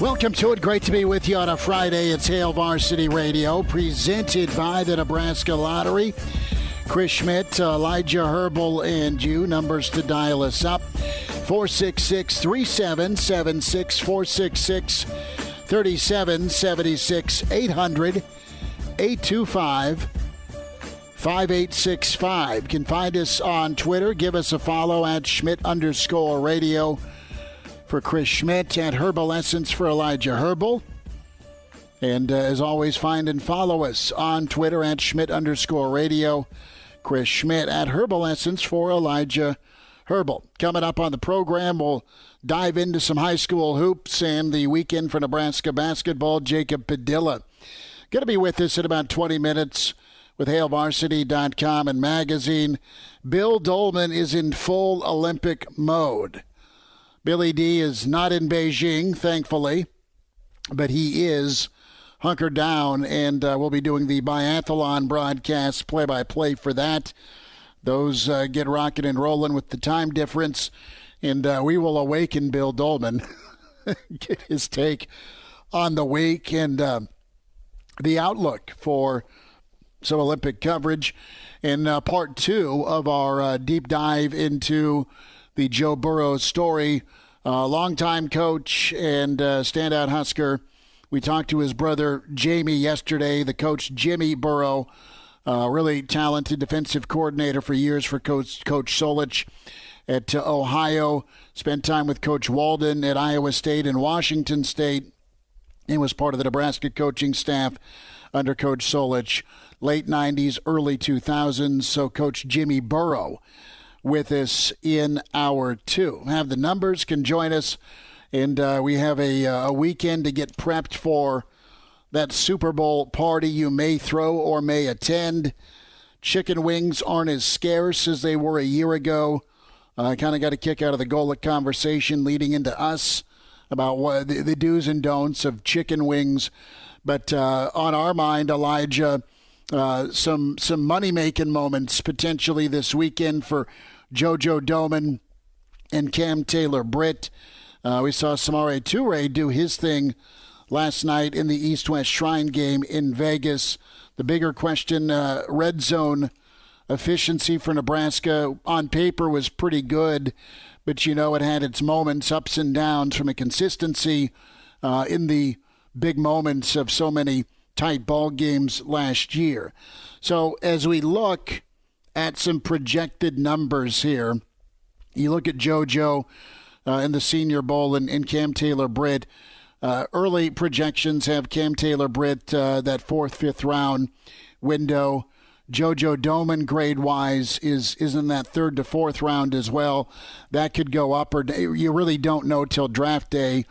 Welcome to it. Great to be with you on a Friday. It's Hail Varsity Radio, presented by the Nebraska Lottery. Chris Schmidt, uh, Elijah Herbal, and you. Numbers to dial us up 466 3776 466 3776 800 825 5865. You Can find us on Twitter. Give us a follow at Schmidt underscore radio for Chris Schmidt and Herbal Essence for Elijah Herbal. And uh, as always, find and follow us on Twitter at Schmidt underscore radio. Chris Schmidt at Herbal Essence for Elijah Herbal. Coming up on the program, we'll dive into some high school hoops and the weekend for Nebraska basketball. Jacob Padilla going to be with us in about 20 minutes with HailVarsity.com and magazine. Bill Doleman is in full Olympic mode. Billy D is not in Beijing, thankfully, but he is hunkered down, and uh, we'll be doing the biathlon broadcast play by play for that. Those uh, get rocking and rolling with the time difference, and uh, we will awaken Bill Doleman, get his take on the week and uh, the outlook for some Olympic coverage. In uh, part two of our uh, deep dive into the Joe Burrow story. Uh, longtime coach and uh, standout Husker. We talked to his brother Jamie yesterday, the coach Jimmy Burrow, uh, really talented defensive coordinator for years for Coach Coach Solich at uh, Ohio. Spent time with Coach Walden at Iowa State and Washington State, and was part of the Nebraska coaching staff under Coach Solich, late '90s, early 2000s. So Coach Jimmy Burrow with us in hour two. Have the numbers, can join us, and uh, we have a, uh, a weekend to get prepped for that Super Bowl party you may throw or may attend. Chicken wings aren't as scarce as they were a year ago. I uh, kind of got a kick out of the Golic conversation leading into us about what the, the do's and don'ts of chicken wings. But uh, on our mind, Elijah, uh, some some money making moments potentially this weekend for JoJo Domann and Cam Taylor Britt. Uh, we saw Samori Toure do his thing last night in the East West Shrine game in Vegas. The bigger question uh, red zone efficiency for Nebraska on paper was pretty good, but you know it had its moments, ups and downs from a consistency uh, in the big moments of so many tight ball games last year. So as we look at some projected numbers here. You look at JoJo uh, in the Senior Bowl and, and Cam Taylor Britt. Uh, early projections have Cam Taylor Britt uh, that fourth, fifth round window. JoJo Domann grade wise is is in that third to fourth round as well. That could go up or you really don't know till draft day.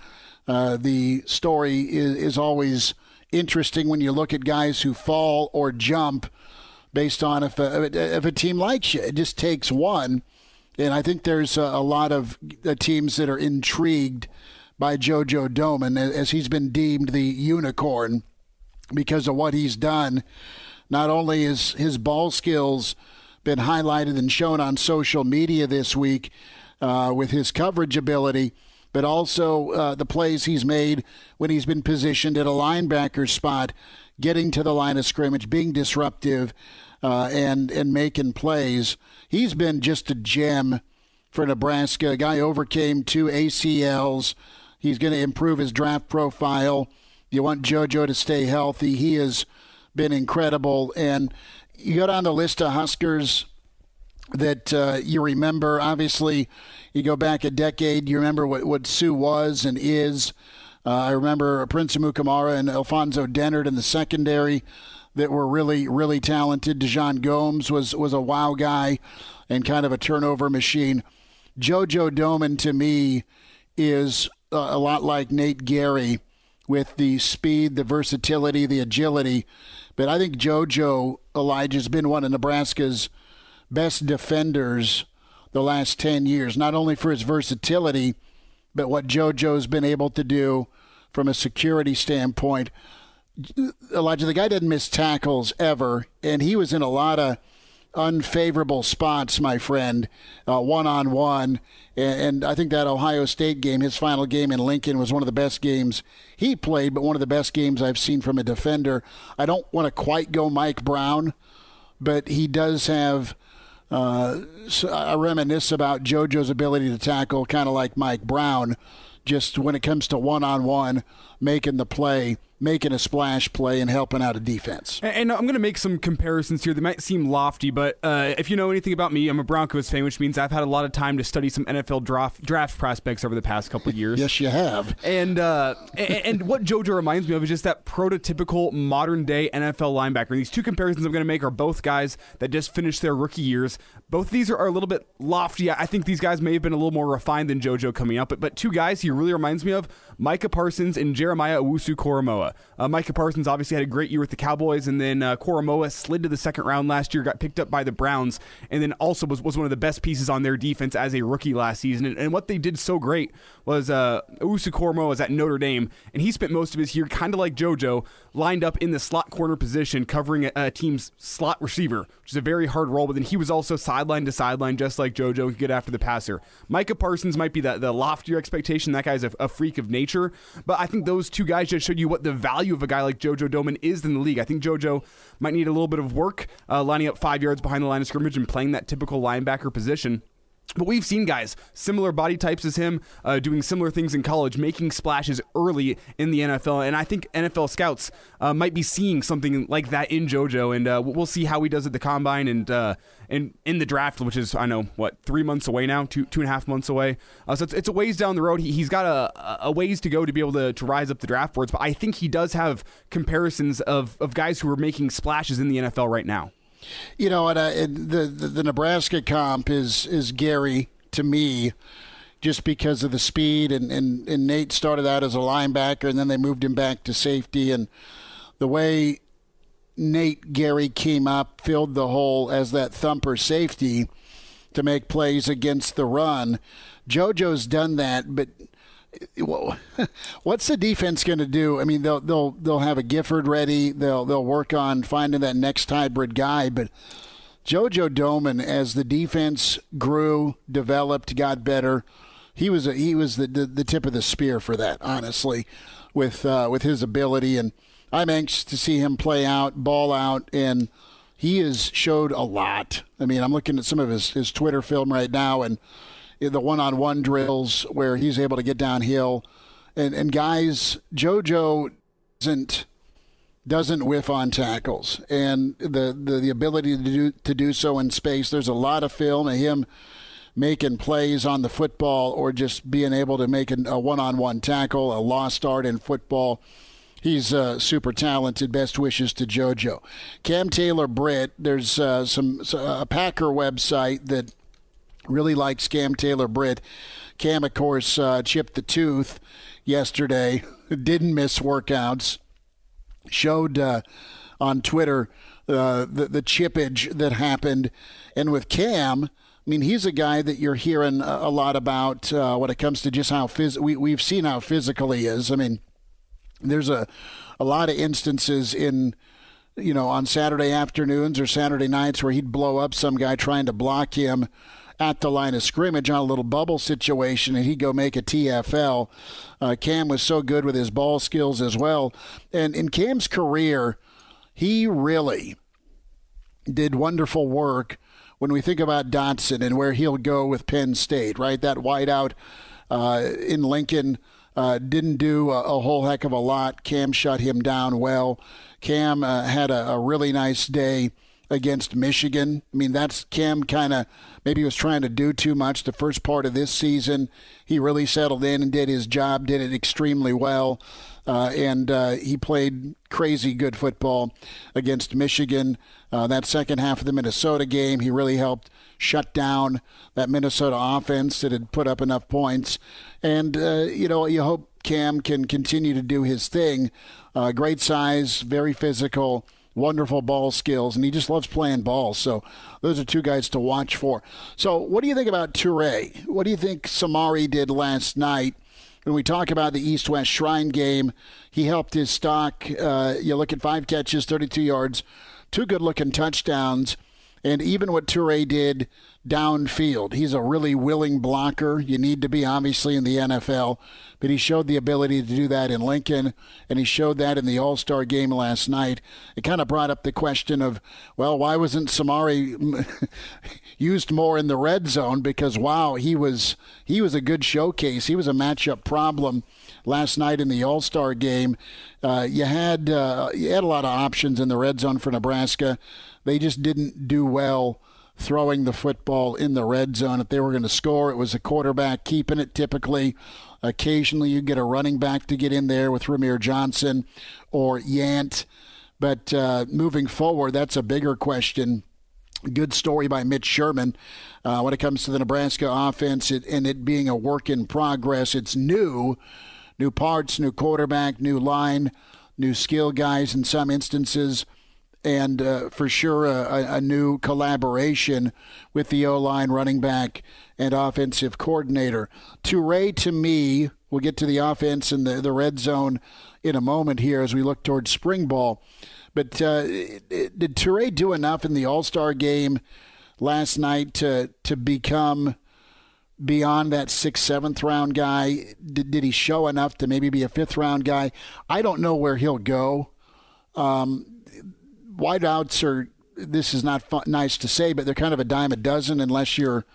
Uh, the story is, is always interesting when you look at guys who fall or jump based on if a, if a team likes you. It just takes one. And I think there's a, a lot of teams that are intrigued by JoJo Domann as he's been deemed the unicorn because of what he's done. Not only is his ball skills been highlighted and shown on social media this week uh, with his coverage ability, but also uh, the plays he's made when he's been positioned at a linebacker spot getting to the line of scrimmage, being disruptive, uh, and and making plays. He's been just a gem for Nebraska. A guy overcame two ACLs. He's going to improve his draft profile. You want JoJo to stay healthy. He has been incredible. And you go down the list of Huskers that uh, you remember. Obviously, you go back a decade, you remember what, what Suh was and is. Uh, I remember Prince Amukamara and Alfonso Dennard in the secondary that were really, really talented. DeJon Gomes was, was a wow guy and kind of a turnover machine. JoJo Domann, to me, is a lot like Nate Gerry with the speed, the versatility, the agility. But I think JoJo Elijah's been one of Nebraska's best defenders the last 10 years, not only for his versatility, but what JoJo's been able to do from a security standpoint. Elijah, the guy didn't miss tackles ever, and he was in a lot of unfavorable spots, my friend, one on one. And I think that Ohio State game, his final game in Lincoln, was one of the best games he played, but one of the best games I've seen from a defender. I don't want to quite go Mike Brown, but he does have. Uh, I reminisce about JoJo's ability to tackle, kind of like Mike Brown, just when it comes to one on one, making the play making a splash play and helping out a defense. And, I'm going to make some comparisons here. They might seem lofty, but uh, if you know anything about me, I'm a Broncos fan, which means I've had a lot of time to study some NFL draft draft prospects over the past couple of years. yes, you have. And uh, and, and, what JoJo reminds me of is just that prototypical modern day NFL linebacker. And these two comparisons I'm going to make are both guys that just finished their rookie years. Both of these are, are a little bit lofty. I think these guys may have been a little more refined than JoJo coming up, but but two guys he really reminds me of Micah Parsons and Jeremiah Owusu-Koramoah. Uh, Micah Parsons obviously had a great year with the Cowboys, and then uh, Koramoah slid to the second round last year, got picked up by the Browns, and then also was, was one of the best pieces on their defense as a rookie last season. And, and what they did so great was uh, Owusu-Koramoah was at Notre Dame, and he spent most of his year kind of like JoJo, lined up in the slot corner position, covering a, a, team's slot receiver, which is a very hard role. But then he was also sideline to sideline, just like JoJo, could get after the passer. Micah Parsons might be the, the loftier expectation. That guy's a, a freak of nature, but I think those two guys just showed you what the value of a guy like JoJo Domann is in the league. I think JoJo might need a little bit of work uh, lining up five yards behind the line of scrimmage and playing that typical linebacker position. But we've seen guys, similar body types as him, uh, doing similar things in college, making splashes early in the NFL. And I think NFL scouts uh, might be seeing something like that in JoJo. And uh, we'll see how he does at the combine and uh, and in the draft, which is, I know, what, three months away now, two two and a half months away. Uh, so it's, it's a ways down the road. He, has got a, a ways to go to be able to, to rise up the draft boards. But I think he does have comparisons of, of guys who are making splashes in the NFL right now. You know, and, uh, the, the, the Nebraska comp is is Gerry to me, just because of the speed and, and and Nate started out as a linebacker and then they moved him back to safety and the way Nate Gerry came up, filled the hole as that thumper safety to make plays against the run. JoJo's done that, but what's the defense going to do? I mean, they'll they'll they'll have a Gifford ready. They'll they'll work on finding that next hybrid guy. But JoJo Domann, as the defense grew, developed, got better, he was a, he was the, the, the tip of the spear for that. Honestly, with uh, with his ability, and I'm anxious to see him play out, ball out, and he has showed a lot. I mean, I'm looking at some of his his Twitter film right now, and the one-on-one drills where he's able to get downhill, and and guys, JoJo doesn't doesn't whiff on tackles, and the the, the ability to do to do so in space. There's a lot of film of him making plays on the football or just being able to make a one-on-one tackle, a lost art in football. He's uh, super talented. Best wishes to JoJo. Cam Taylor Britt. There's uh, some a Packer website that Really likes Cam Taylor Britt. Cam, of course, uh, chipped the tooth yesterday. Didn't miss workouts. Showed uh, on Twitter uh, the, the chippage that happened. And with Cam, I mean, he's a guy that you're hearing a, lot about uh, when it comes to just how phys- we, we've seen how physical he is. I mean, there's a, a lot of instances in you know, on Saturday afternoons or Saturday nights where he'd blow up some guy trying to block him at the line of scrimmage on a little bubble situation, and he'd go make a TFL. Uh, Cam was so good with his ball skills as well. And in Cam's career, he really did wonderful work when we think about Dotson and where he'll go with Penn State, right? That wideout uh, in Lincoln. uh, didn't do a, a, whole heck of a lot. Cam shut him down well. Cam uh, had a, a, really nice day against Michigan. I mean, that's Cam kind of maybe was trying to do too much the first part of this season. He really settled in and did his job, did it extremely well. Uh, and uh, he played crazy good football against Michigan. Uh, that second half of the Minnesota game, he really helped shut down that Minnesota offense that had put up enough points. And, uh, you know, you hope Cam can continue to do his thing. Uh, great size, very physical wonderful ball skills, and he just loves playing ball. So those are two guys to watch for. So what do you think about Toure? What do you think Samori did last night? When we talk about the East West Shrine game, he helped his stock. Uh, you look at five catches, 32 yards, two good looking touchdowns. And even what Toure did downfield. He's a really willing blocker. You need to be, obviously, in the NFL, but he showed the ability to do that in Lincoln, and he showed that in the All Star game last night. It kind of brought up the question of, well, why wasn't Samori used more in the red zone? Because wow, he was he was a good showcase. He was a matchup problem last night in the All Star game. Uh, you had uh, you had a lot of options in the red zone for Nebraska. They just didn't do well throwing the football in the red zone. If they were going to score, it was a quarterback keeping it typically. Occasionally, you get a running back to get in there with Rahmir Johnson or Yant. But uh, moving forward, that's a bigger question. Good story by Mitch Sherman uh, when it comes to the Nebraska offense it, and it being a work in progress. It's new, new parts, new quarterback, new line, new skill guys in some instances and uh, for sure a, a, new collaboration with the O line, running back, and offensive coordinator. Toure, to me, we'll get to the offense and the, the red zone in a moment here as we look towards spring ball. But uh, did Toure do enough in the All Star game last night to to become? beyond that sixth, seventh round guy? Did, did he show enough to maybe be a fifth round guy? I don't know where he'll go. Um, wideouts are. This is not fun, nice to say, but they're kind of a dime a dozen unless you're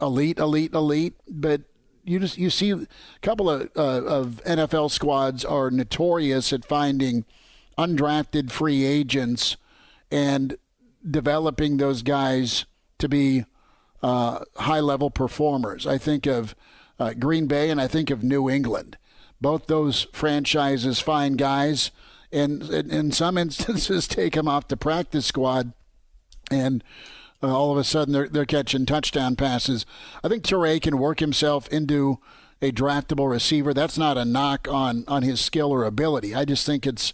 elite, elite, elite. But you just you see a couple of uh, of NFL squads are notorious at finding undrafted free agents and developing those guys to be uh, high level performers. I think of uh, Green Bay and I think of New England. Both those franchises find guys and in some instances take him off the practice squad, and uh, all of a sudden they're they're catching touchdown passes. I think Toure can work himself into a draftable receiver. That's not a knock on on his skill or ability. I just think it's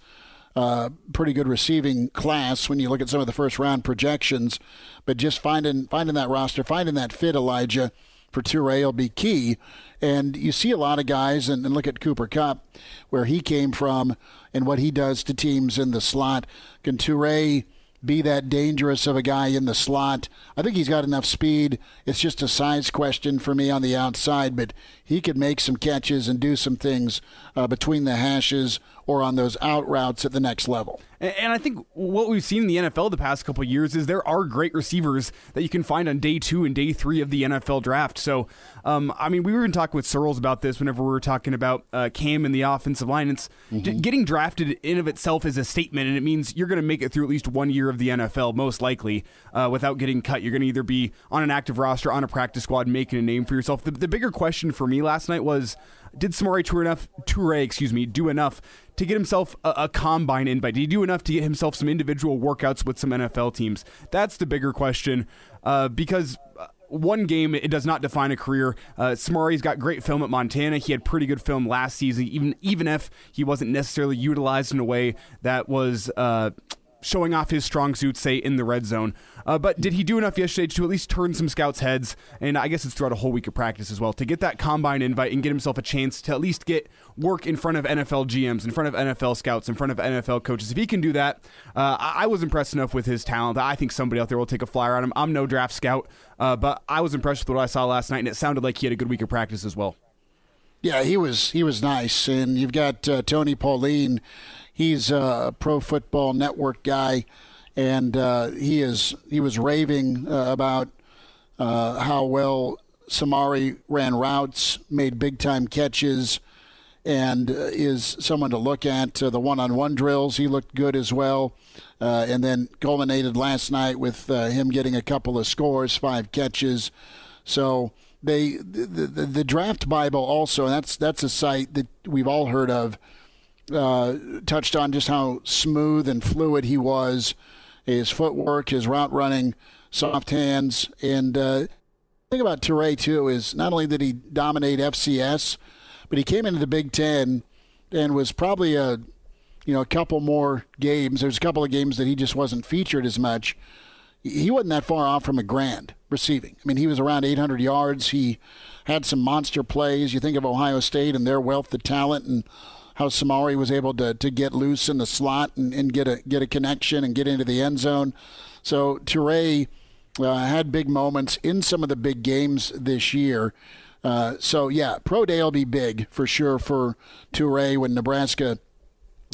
uh, pretty good receiving class when you look at some of the first round projections. But just finding finding that roster, finding that fit, Elijah, for Toure will be key. And you see a lot of guys, and, and look at Cooper Kupp, where he came from and what he does to teams in the slot. Can Toure be that dangerous of a guy in the slot? I think he's got enough speed. It's just a size question for me on the outside, but he could make some catches and do some things uh, between the hashes or on those out routes at the next level. And I think what we've seen in the NFL the past couple years is there are great receivers that you can find on day two and day three of the NFL draft. So, um, I mean, we were even talking with Searles about this whenever we were talking about uh, Cam and the offensive line. It's mm-hmm. getting drafted in of itself is a statement, and it means you're going to make it through at least one year of the NFL, most likely, uh, without getting cut. You're going to either be on an active roster, on a practice squad, making a name for yourself. The, the bigger question for me last night was did Samori Toure enough Toure, excuse me, do enough to get himself a, a, combine invite? Did he do enough to get himself some individual workouts with some NFL teams? That's the bigger question uh, because. Uh, one game it does not define a career. Uh, Samori's got great film at Montana. He had pretty good film last season, even even if he wasn't necessarily utilized in a way that was uh, showing off his strong suit, say in the red zone. Uh, but did he do enough yesterday to at least turn some scouts' heads? And I guess it's throughout a whole week of practice as well to get that combine invite and get himself a chance to at least get work in front of NFL GMs, in front of NFL scouts, in front of NFL coaches. If he can do that, uh, I-, was impressed enough with his talent. I think somebody out there will take a flyer on him. I'm no draft scout, uh, but I was impressed with what I saw last night, and it sounded like he had a good week of practice as well. Yeah, he was he was nice, and you've got uh, Tony Pauline. He's a Pro Football Network guy and uh, he is he was raving uh, about uh, how well Samori ran routes, made big time catches, and uh, is someone to look at. Uh, the one-on-one drills, he looked good as well, uh, and then culminated last night with him getting a couple of scores, five catches. So they the, the, the draft Bible also, and that's that's a site that we've all heard of. Uh, touched on just how smooth and fluid he was, his footwork, his route running, soft hands, and uh, thing about Toure too is not only did he dominate FCS, but he came into the Big Ten and was probably a you know a couple more games. There's a couple of games that he just wasn't featured as much. He wasn't that far off from a grand receiving. I mean, he was around 800 yards. He had some monster plays. You think of Ohio State and their wealth of talent and how Samori was able to, to get loose in the slot and, and get a get a connection and get into the end zone. So Toure uh, had big moments in some of the big games this year. Uh, so yeah, pro day will be big for sure for Toure when Nebraska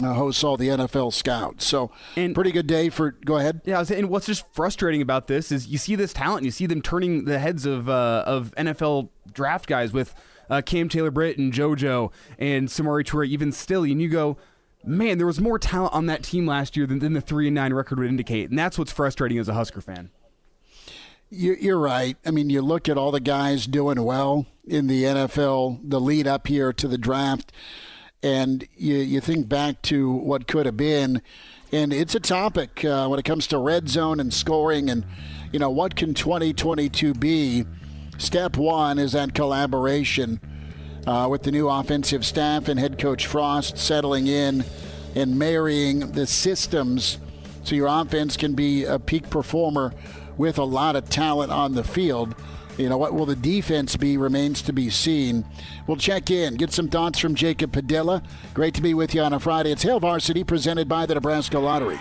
uh, hosts all the NFL scouts. So and, pretty good day for. Go ahead. Yeah, and what's just frustrating about this is you see this talent, you see them turning the heads of uh, of NFL draft guys with uh, Cam Taylor Britt and JoJo and Samori Toure, even still, and you go. Man, there was more talent on that team last year than, than the three and nine record would indicate, and that's what's frustrating as a Husker fan. You're right. I mean, you look at all the guys doing well in the NFL, the lead up here to the draft and you, you think back to what could have been. And it's a topic uh, when it comes to red zone and scoring and, you know, what can 2022 be? Step one is that collaboration uh, with the new offensive staff and head coach Frost settling in and marrying the systems so your offense can be a peak performer with a lot of talent on the field. You know, what will the defense be remains to be seen. We'll check in, get some thoughts from Jacob Padilla. Great to be with you on a Friday. It's Hail Varsity presented by the Nebraska Lottery.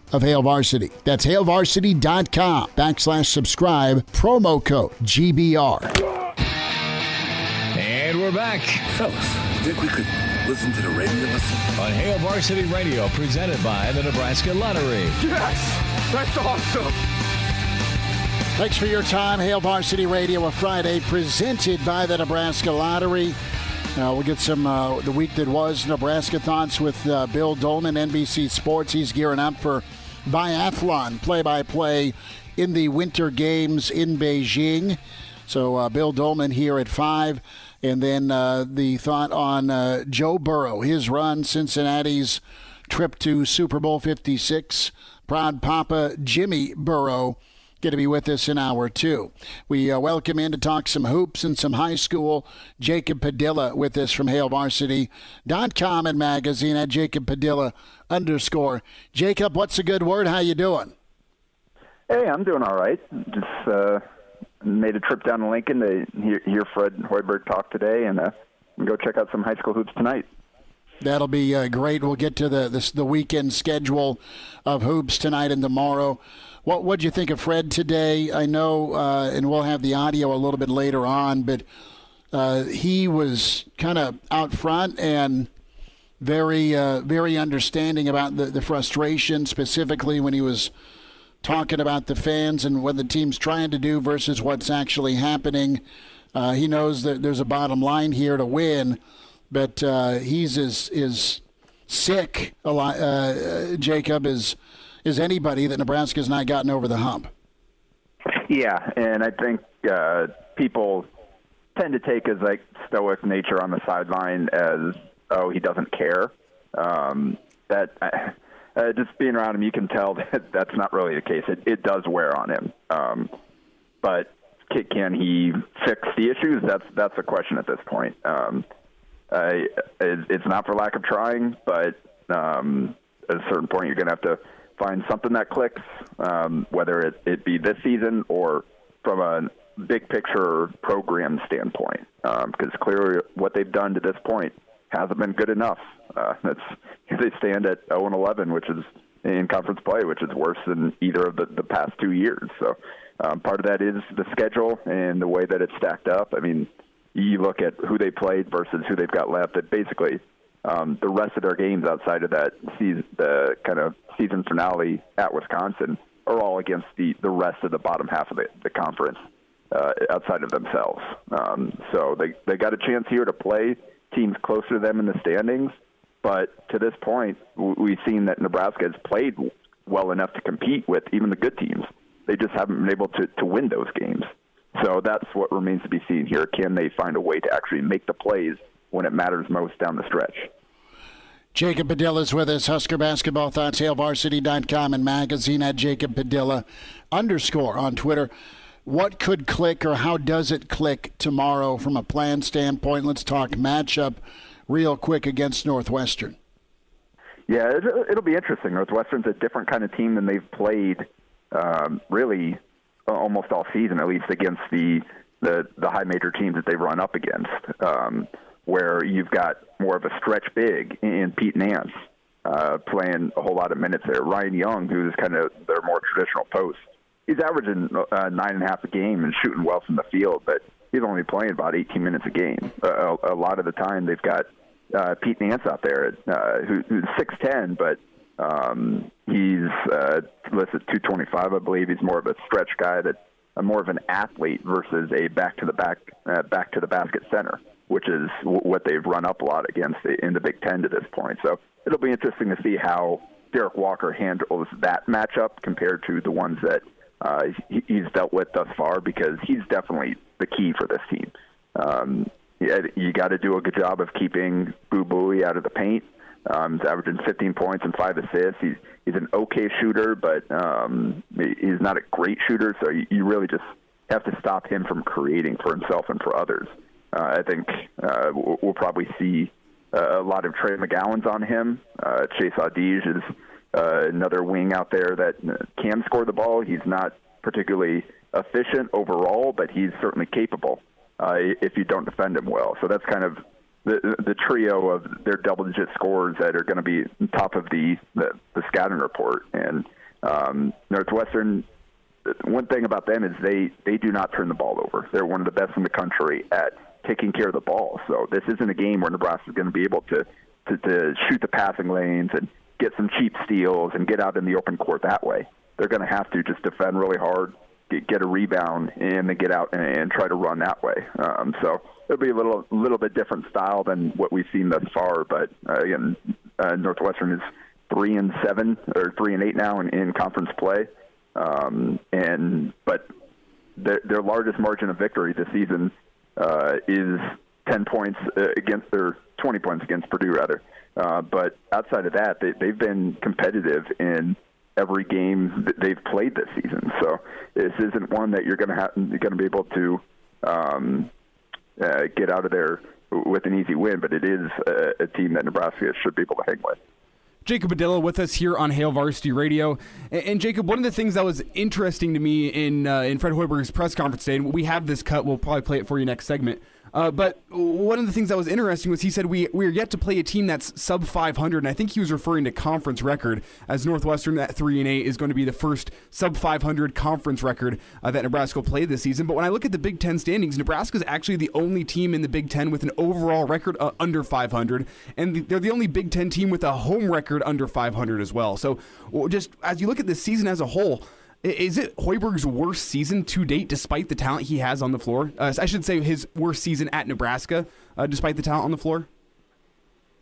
of Hail Varsity. That's hailvarsity.com backslash subscribe, promo code GBR. And we're back. Fellas, think we could listen to the radio lesson? On Hail Varsity Radio, presented by the Nebraska Lottery. Yes! That's awesome! Thanks for your time. Hail Varsity Radio, a Friday presented by the Nebraska Lottery. Uh, we'll get some uh, the week that was Nebraska thoughts with uh, Bill Doleman, NBC Sports. He's gearing up for biathlon play by play in the Winter Games in Beijing. So, uh, Bill Doleman here at 5. And then uh, the thought on uh, Joe Burrow, his run, Cincinnati's trip to Super Bowl 56. Proud Papa Jimmy Burrow going to be with us in hour two. We uh, welcome in to talk some hoops and some high school. Jacob Padilla with us from HailVarsity.com and magazine at Jacob Padilla underscore. Jacob, what's a good word? How you doing? Hey, I'm doing all right. Just uh, made a trip down to Lincoln to hear, hear Fred Hoiberg talk today, and uh, go check out some high school hoops tonight. That'll be uh, great. We'll get to the this, the weekend schedule of hoops tonight and tomorrow. What what do you think of Fred today? I know, uh, and we'll have the audio a little bit later on, but uh, he was kind of out front and very uh, very understanding about the, the frustration, specifically when he was talking about the fans and what the team's trying to do versus what's actually happening. Uh, he knows that there's a bottom line here to win, but uh, he's as is sick. A lot, uh, Jacob is is anybody that Nebraska's not gotten over the hump. Yeah, and I think uh, people tend to take his like stoic nature on the sideline as oh he doesn't care. Um, that uh, just being around him, you can tell that that's not really the case. It, it does wear on him. Um, but can, he fix the issues? That's that's a question at this point. Um, uh, it, it's not for lack of trying, but um, at a certain point, you're going to have to find something that clicks, um, whether it, it be this season or from a big picture program standpoint. Because um, clearly, what they've done to this point hasn't been good enough. Uh, that's they stand at 0 and 11, which is in conference play, which is worse than either of the, the past two years. So um, part of that is the schedule and the way that it's stacked up. I mean, you look at who they played versus who they've got left. That basically um, the rest of their games outside of that season, the kind of season finale at Wisconsin, are all against the the rest of the bottom half of the, the conference uh, outside of themselves. Um, so they they got a chance here to play teams closer to them in the standings. But to this point, we've seen that Nebraska has played well enough to compete with even the good teams. They just haven't been able to, to win those games. So that's what remains to be seen here. Can they find a way to actually make the plays when it matters most down the stretch? Jacob Padilla is with us. Husker Basketball Thoughts, HailVarsity.com and magazine at Jacob Padilla underscore on Twitter. What could click or how does it click tomorrow from a plan standpoint? Let's talk matchup real quick against Northwestern. Yeah, it'll be interesting. Northwestern's a different kind of team than they've played um, really almost all season, at least against the the, the high major teams that they've run up against, um, where you've got more of a stretch big in Pete Nance uh, playing a whole lot of minutes there. Ryan Young, who's kind of their more traditional post, he's averaging uh, nine and a half a game and shooting well from the field, but he's only playing about 18 minutes a game. Uh, a, lot of the time, they've got uh, Pete Nance out there, uh, who, who's 6'10", but um, he's uh, listed 225, I believe. He's more of a stretch guy that uh, more of an athlete versus a back to the back uh, back to the basket center, which is w- what they've run up a lot against in the Big Ten to this point. So it'll be interesting to see how Derek Walker handles that matchup compared to the ones that uh, he, he's dealt with thus far, because he's definitely the key for this team. Um, you got to do a good job of keeping Boo Buie out of the paint. Um, he's averaging 15 points and five assists. He's he's an okay shooter, but um, he's not a great shooter. So you, you really just have to stop him from creating for himself and for others. Uh, I think uh, we'll, probably see uh, a lot of Trey McGowens on him. Uh, Chase Audige is uh, another wing out there that can score the ball. He's not particularly efficient overall, but he's certainly capable uh, if you don't defend him well. So that's kind of the the trio of their double digit scores that are going to be top of the the, the scouting report. And um, Northwestern, one thing about them is they they do not turn the ball over. They're one of the best in the country at taking care of the ball. So this isn't a game where Nebraska is going to be able to, to to shoot the passing lanes and get some cheap steals and get out in the open court that way. They're going to have to just defend really hard, get, get a rebound, and then get out and, and try to run that way. Um, so it'll be a little little bit different style than what we've seen thus far. But uh, again, uh, Northwestern is three and seven or three and eight now in, in conference play, um, and but their, their largest margin of victory this season uh, is ten points uh, against their twenty points against Purdue rather. Uh, but outside of that, they, they've been competitive in every game that they've played this season. So this isn't one that you're going to have going to be able to um, uh, get out of there with an easy win, but it is a, a team that Nebraska should be able to hang with. Jacob Padilla with us here on Hail Varsity Radio. And, and, Jacob, one of the things that was interesting to me in uh, in Fred Hoiberg's press conference today, and we have this cut, we'll probably play it for you next segment. Uh, but one of the things that was interesting was he said we we are yet to play a team that's sub 500, and I think he was referring to conference record as Northwestern at three and eight is going to be the first sub 500 conference record uh, that Nebraska will play this season. But when I look at the Big Ten standings, Nebraska is actually the only team in the Big Ten with an overall record uh, under 500, and they're the only Big Ten team with a home record under 500 as well. So just as you look at this season as a whole. Is it Hoiberg's worst season to date, despite the talent he has on the floor? Uh, I should say his worst season at Nebraska, uh, despite the talent on the floor.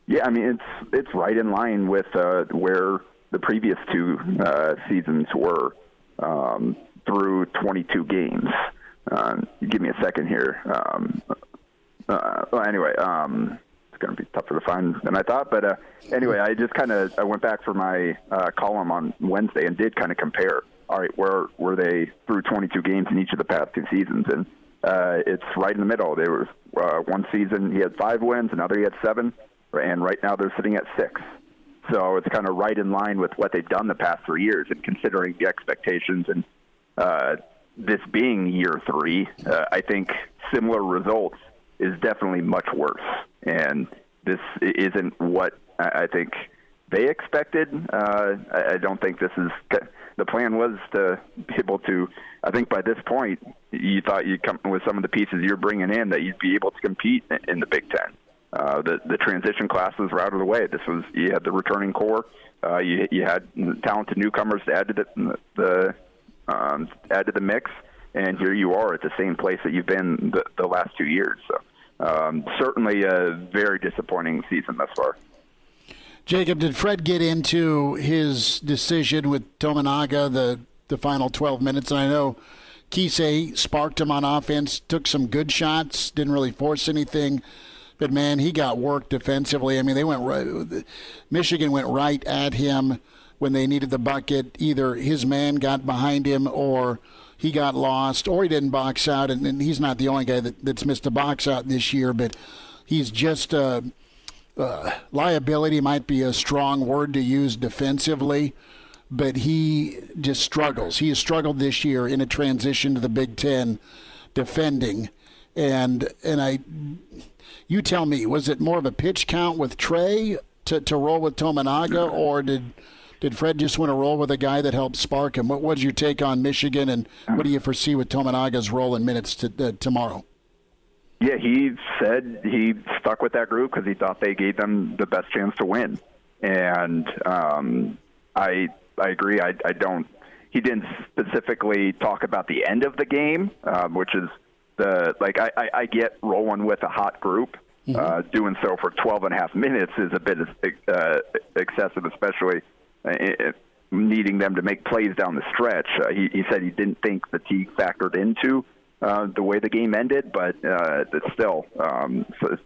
Yeah, I mean it's it's right in line with uh, where the previous two uh, seasons were um, through 22 games. Um, give me a second here. Um, uh, well, anyway, um, it's going to be tougher to find than I thought. But uh, anyway, I just kind of I went back for my column on Wednesday and did kind of compare all right, where were they through 22 games in each of the past two seasons? And uh, it's right in the middle. There was uh, one season he had five wins, another he had seven, and right now they're sitting at six. So it's kind of right in line with what they've done the past three years, and considering the expectations and uh, this being year three, uh, I think similar results is definitely much worse. And this isn't what I think they expected. Uh, I don't think this is the plan was to be able to. I think by this point, you thought you'd come with some of the pieces you're bringing in that you'd be able to compete in the Big Ten. Uh, the the transition classes were out of the way. This was you had the returning core. Uh, you you had talented newcomers to add to the, the um, add to the mix, and here you are at the same place that you've been the, the last two years. So um, certainly a very disappointing season thus far. Jacob, did Fred get into his decision with Tominaga the the final 12 minutes? And I know Keisei sparked him on offense, took some good shots, didn't really force anything. But man, he got worked defensively. I mean, they went right, Michigan went right at him when they needed the bucket. Either his man got behind him or he got lost or he didn't box out. And, and he's not the only guy that, that's missed a box out this year, but he's just uh, uh, liability might be a strong word to use defensively, but he just struggles. He has struggled this year in a transition to the Big Ten defending. And and I, you tell me, was it more of a pitch count with Trey to, to roll with Tominaga, or did did Fred just want to roll with a guy that helped spark him? What was your take on Michigan, and what do you foresee with Tominaga's role in minutes to, uh, tomorrow? Yeah, he said he stuck with that group because he thought they gave them the best chance to win, and um, I I agree. I, I don't. He didn't specifically talk about the end of the game, um, which is the like I, I, I get rolling with a hot group. Mm-hmm. Uh, doing so for 12 and a half minutes is a bit uh, excessive, especially uh, needing them to make plays down the stretch. Uh, he, he said he didn't think fatigue factored into uh, the way the game ended, but uh, still um, so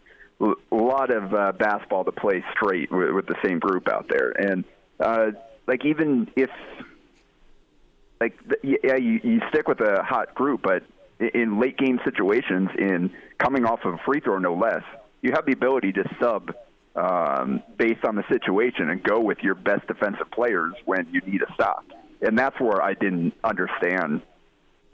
a lot of uh, basketball to play straight with, with the same group out there. And uh, like even if like yeah, you, you stick with a hot group, but in late game situations, in coming off of a free throw no less, you have the ability to sub um, based on the situation and go with your best defensive players when you need a stop. And that's where I didn't understand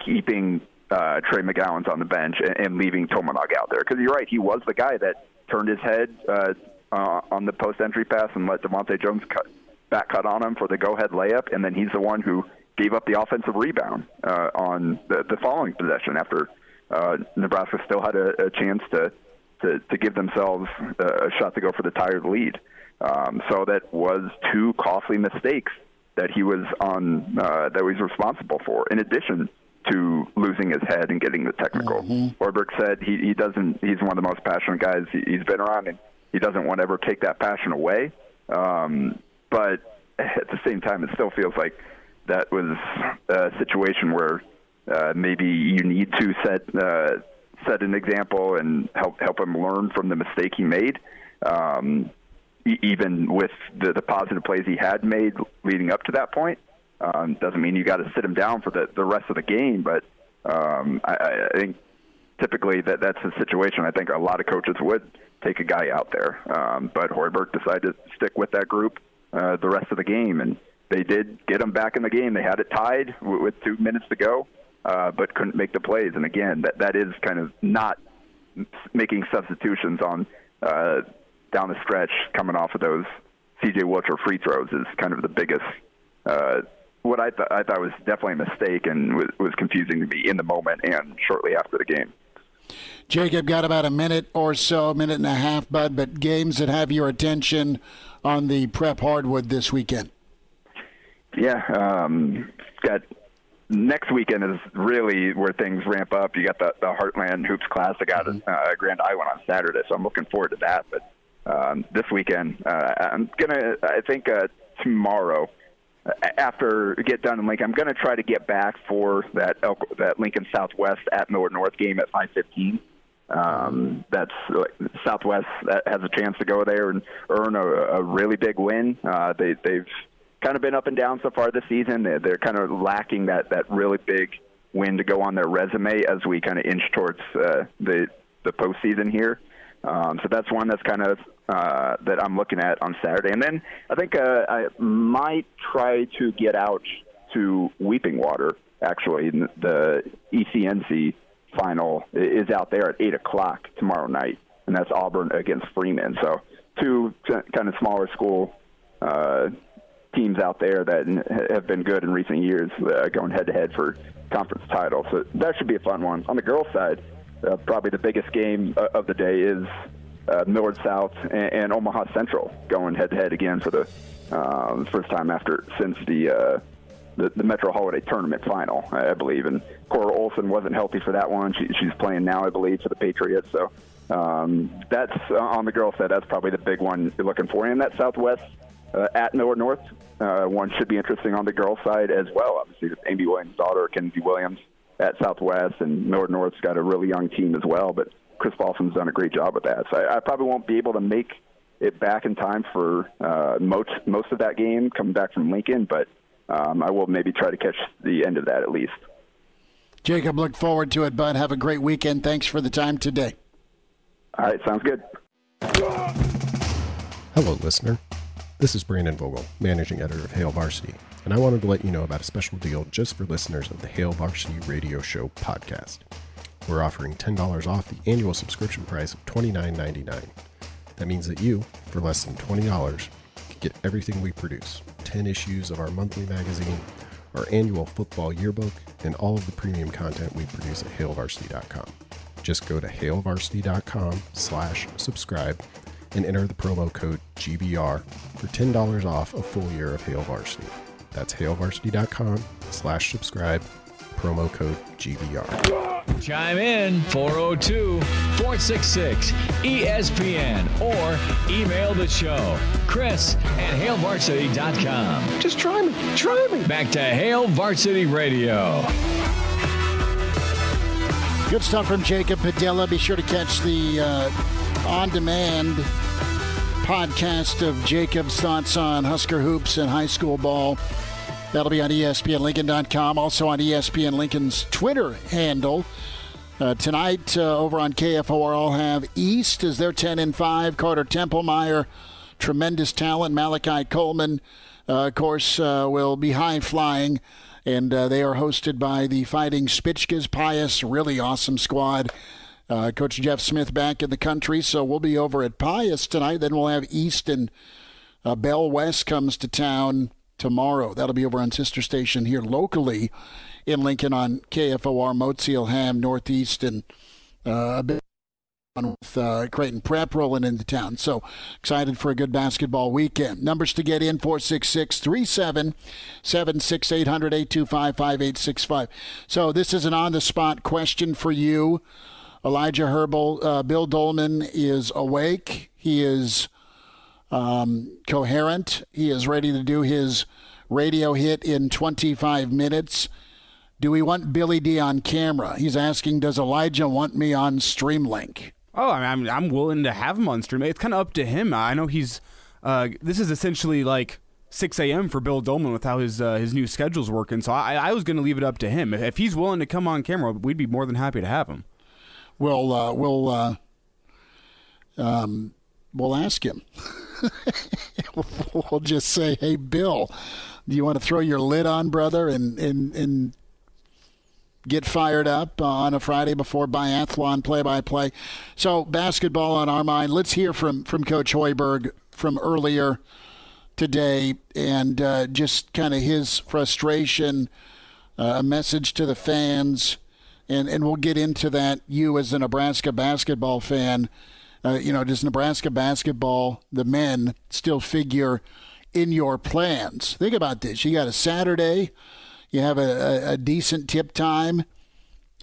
keeping uh, Trey McGowens on the bench and, and leaving Tominaga out there. Because you're right, he was the guy that turned his head uh, uh, on the post entry pass and let DeVante' Jones cut, back cut on him for the go ahead layup. And then he's the one who gave up the offensive rebound uh, on the, the following possession after uh, Nebraska still had a, a chance to to, to give themselves a shot to go for the tired lead. Um, so that was two costly mistakes that he was on uh, that he was responsible for. In addition to losing his head and getting the technical, mm-hmm. Hoiberg said he, he doesn't. He's one of the most passionate guys he, he's been around, and he doesn't want to ever take that passion away. Um, but at the same time, it still feels like that was a situation where uh, maybe you need to set uh, set an example and help help him learn from the mistake he made. Um, even with the, the positive plays he had made leading up to that point, um, doesn't mean you got to sit him down for the, the rest of the game. But um, I, I think typically that that's a situation I think a lot of coaches would take a guy out there. Um, but Hoiberg decided to stick with that group uh, the rest of the game, and they did get him back in the game. They had it tied w- with two minutes to go uh, but couldn't make the plays. And again, that that is kind of not making substitutions on uh, down the stretch coming off of those C.J. Wilcher free throws is kind of the biggest. Uh, what I, th- I thought was definitely a mistake and was, was confusing to me in the moment and shortly after the game. Jacob, got about a minute or so, minute and a half, bud, but games that have your attention on the prep hardwood this weekend. Yeah, um, got next weekend is really where things ramp up. You got the, the Heartland Hoops Classic out mm-hmm. at uh, Grand Island on Saturday, so I'm looking forward to that. But um, this weekend, uh, I'm gonna, I think uh, tomorrow, after get done in Lincoln, I'm gonna try to get back for that Elk, that Lincoln Southwest at Millard North game at 5:15. Um, that's Southwest that has a chance to go there and earn a, a really big win. Uh, they, they've kind of been up and down so far this season. They're, they're kind of lacking that that really big win to go on their resume as we kind of inch towards uh, the the postseason here. Um, so that's one that's kind of uh, that I'm looking at on Saturday. And then I think uh, I might try to get out to Weeping Water. Actually, the ECNC final is out there at eight o'clock tomorrow night, and that's Auburn against Freeman. So two kind of smaller school uh, teams out there that have been good in recent years, uh, going head to head for conference titles. So that should be a fun one. On the girls' side, uh, probably the biggest game uh, of the day is uh, Millard South and, and Omaha Central going head to head again for the um, first time after since the, uh, the the Metro Holiday Tournament final, I believe. And Cora Olson wasn't healthy for that one. She, she's playing now, I believe, for the Patriots. So um, that's uh, on the girls' side. That's probably the big one you're looking for. And that Southwest uh, at Millard North uh, one should be interesting on the girls' side as well. Obviously, Amy Williams' daughter, Kenzie Williams, at Southwest, and Millard North's got a really young team as well. But Chris Paulson's done a great job with that. So I, I probably won't be able to make it back in time for uh, most most of that game coming back from Lincoln, but um, I will maybe try to catch the end of that at least. Jacob, look forward to it, bud. Have a great weekend. Thanks for the time today. All right, sounds good. Hello, listener. This is Brandon Vogel, managing editor of Hail Varsity, and I wanted to let you know about a special deal just for listeners of the Hail Varsity Radio Show podcast. We're offering $10 off the annual subscription price of $29.99. That means that you, for less than $20, can get everything we produce 10 issues of our monthly magazine, our annual football yearbook, and all of the premium content we produce at hailvarsity.com. Just go to hailvarsity.com slash subscribe and enter the promo code GBR for $10 off a full year of Hail Varsity. That's hailvarsity.com slash subscribe, promo code GBR. Chime in 402 466 ESPN or email the show, Chris at hailvarsity.com. Just try me. Try me. Back to Hail Varsity Radio. Good stuff from Jacob Padilla. Be sure to catch the uh, on demand podcast of Jacob's thoughts on Husker hoops and high school ball. That'll be on ESPNLincoln.com, also on ESPN Lincoln's Twitter handle. Uh, tonight uh, over on KFOR, I'll have East as they're 10 and 5. Carter Templemeyer, tremendous talent. Malachi Coleman, uh, of course, uh, will be high flying. And uh, they are hosted by the Fighting Spitchkas Pius, really awesome squad. Uh, Coach Jeff Smith back in the country, so we'll be over at Pius tonight. Then we'll have East and Bell West comes to town tomorrow. That'll be over on Sister Station here locally in Lincoln on KFOR, Moteseel, Ham, Northeast, and uh, a bit with uh, Creighton Prep rolling into town. So excited for a good basketball weekend. Numbers to get in 466 3776 800 825 5865. So this is an on the spot question for you. Elijah Herbal, uh, Bill Doleman is awake. He is um, coherent. He is ready to do his radio hit in 25 minutes. Do we want Billy D on camera? He's asking, does Elijah want me on Streamlink? Oh, I mean, I'm, I'm willing to have him on stream. It's kind of up to him. I know he's. Uh, this is essentially like 6 a.m. for Bill Doleman with how his uh, his new schedule's working. So I, I was going to leave it up to him. If, if he's willing to come on camera, we'd be more than happy to have him. We'll uh, we'll uh, um, we'll ask him. we'll just say, "Hey, Bill, do you want to throw your lid on, brother, and and and get fired up on a Friday before biathlon play-by-play?" So basketball on our mind. Let's hear from from Coach Hoiberg from earlier today, and uh, just kind of his frustration, uh, a message to the fans and and we'll get into that. You as a Nebraska basketball fan, uh, you know, does Nebraska basketball, the men, still figure in your plans? Think about this: you got a Saturday, you have a, a, decent tip time,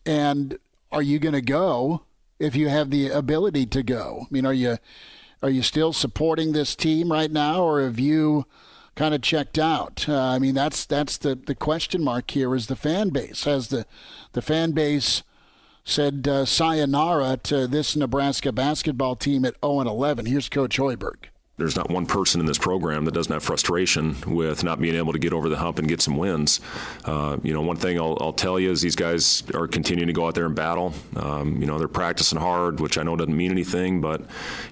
and are you going to go if you have the ability to go? I mean, are you are you still supporting this team right now, or have you? kind of checked out. Uh, I mean, that's that's the, the question mark here is the fan base. Has the the fan base said uh, sayonara to this Nebraska basketball team at 0 and 11? Here's Coach Hoiberg. There's not one person in this program that doesn't have frustration with not being able to get over the hump and get some wins. Uh, you know, one thing I'll, I'll, tell you is these guys are continuing to go out there and battle. Um, you know, they're practicing hard, which I know doesn't mean anything, but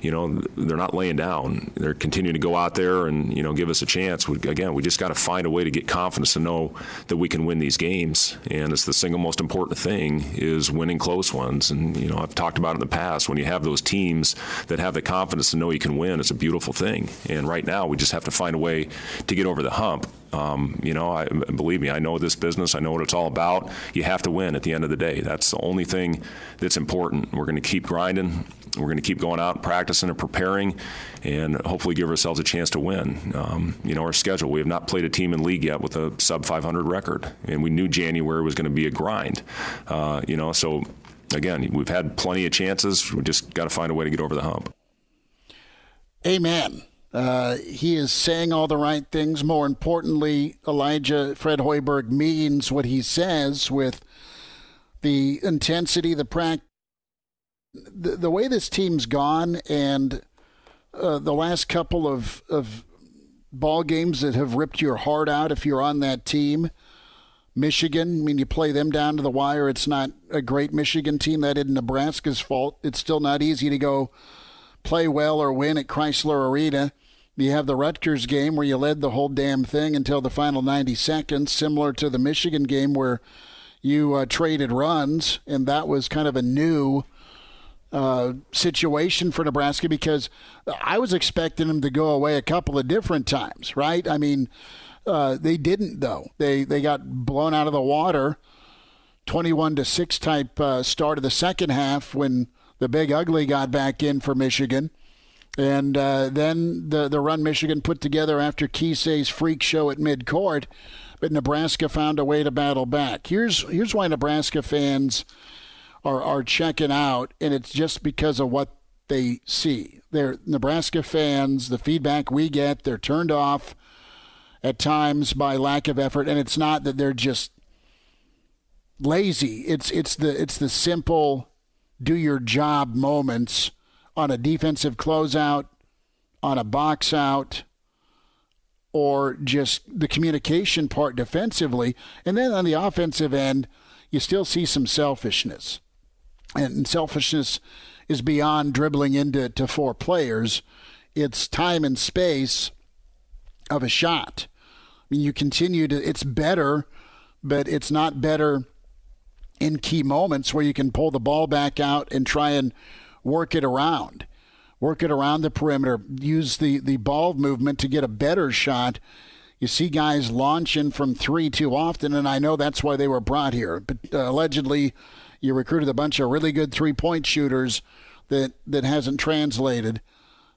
you know, they're not laying down. They're continuing to go out there and you know give us a chance. We, again, we just got to find a way to get confidence to know that we can win these games, and it's the single most important thing is winning close ones. And you know, I've talked about in the past when you have those teams that have the confidence to know you can win. It's a beautiful thing. And right now, we just have to find a way to get over the hump. Um, you know, I, believe me, I know this business. I know what it's all about. You have to win at the end of the day. That's the only thing that's important. We're going to keep grinding. We're going to keep going out and practicing and preparing, and hopefully give ourselves a chance to win. Um, you know, our schedule. We have not played a team in league yet with a sub 500 record, and we knew January was going to be a grind. Uh, you know, so again, we've had plenty of chances. We just got to find a way to get over the hump. Amen. Uh, he is saying all the right things. More importantly, Elijah Fred Hoiberg means what he says with the intensity, the practice, the, the way this team's gone, and uh, the last couple of, of ball games that have ripped your heart out if you're on that team. Michigan, I mean, you play them down to the wire. It's not a great Michigan team. That isn't Nebraska's fault. It's still not easy to go play well or win at Crisler Arena. You have the Rutgers game where you led the whole damn thing until the final 90 seconds, similar to the Michigan game where you uh, traded runs, and that was kind of a new uh, situation for Nebraska because I was expecting them to go away a couple of different times, right? I mean, uh, they didn't though. They they got blown out of the water, 21 to six type uh, start of the second half when the big ugly got back in for Michigan. And uh, then the, the run Michigan put together after Keisei's freak show at midcourt, but Nebraska found a way to battle back. Here's, here's why Nebraska fans are, are checking out, and it's just because of what they see. They're Nebraska fans, the feedback we get, they're turned off at times by lack of effort, and it's not that they're just lazy. It's it's the it's the simple do your job moments on a defensive closeout, on a box out, or just the communication part defensively. And then on the offensive end, you still see some selfishness. And selfishness is beyond dribbling into to four players. It's time and space of a shot. I mean, you continue to, it's better, but it's not better in key moments where you can pull the ball back out and try and work it around, work it around the perimeter, use the, the ball movement to get a better shot. You see guys launching from three too often, and I know that's why they were brought here. But uh, allegedly, you recruited a bunch of really good three point shooters that, that hasn't translated.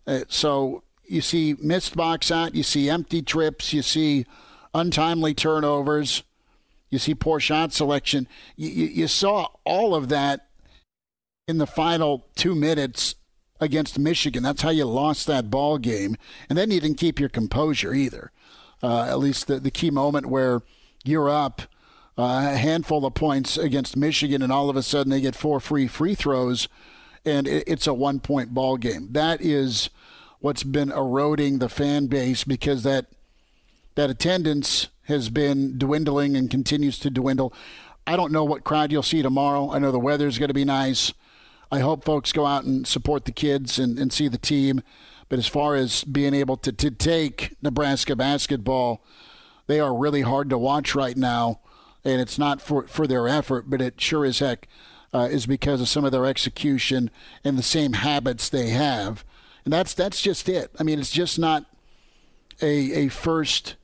Uh, so you see missed box out, you see empty trips, you see untimely turnovers, you see poor shot selection. You, you, you saw all of that in the final two minutes against Michigan. That's how you lost that ball game. And then you didn't keep your composure either. Uh, at least the, the key moment where you're up uh, a handful of points against Michigan, and all of a sudden they get four free free throws, and it, it's a one point ball game. That is what's been eroding the fan base because that that attendance has been dwindling and continues to dwindle. I don't know what crowd you'll see tomorrow. I know the weather's going to be nice. I hope folks go out and support the kids and, and see the team. But as far as being able to, to take Nebraska basketball, they are really hard to watch right now. And it's not for, for their effort, but it sure as heck uh, is because of some of their execution and the same habits they have. And that's that's just it. I mean, it's just not a, a first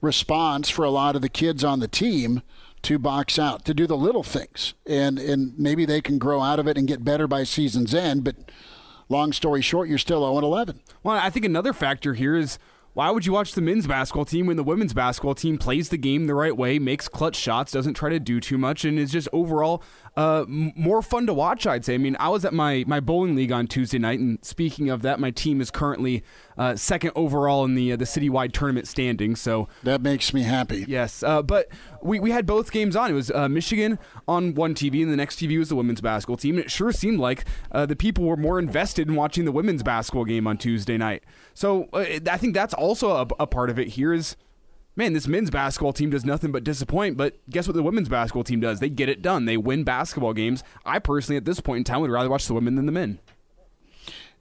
response for a lot of the kids on the team to box out, to do the little things. And, and maybe they can grow out of it and get better by season's end. But long story short, you're still 0 11. Well, I think another factor here is why would you watch the men's basketball team when the women's basketball team plays the game the right way, makes clutch shots, doesn't try to do too much, and is just overall uh, m- more fun to watch? I'd say. I mean, I was at my my bowling league on Tuesday night, and speaking of that, my team is currently uh, second overall in the uh, the citywide tournament standings. So that makes me happy. Yes, uh, but we, we had both games on. It was uh, Michigan on one TV, and the next TV was the women's basketball team. And it sure seemed like uh, the people were more invested in watching the women's basketball game on Tuesday night. So uh, I think that's also a, a part of it. Here is man, this men's basketball team does nothing but disappoint. But guess what the women's basketball team does? They get it done. They win basketball games. I personally, at this point in time, would rather watch the women than the men.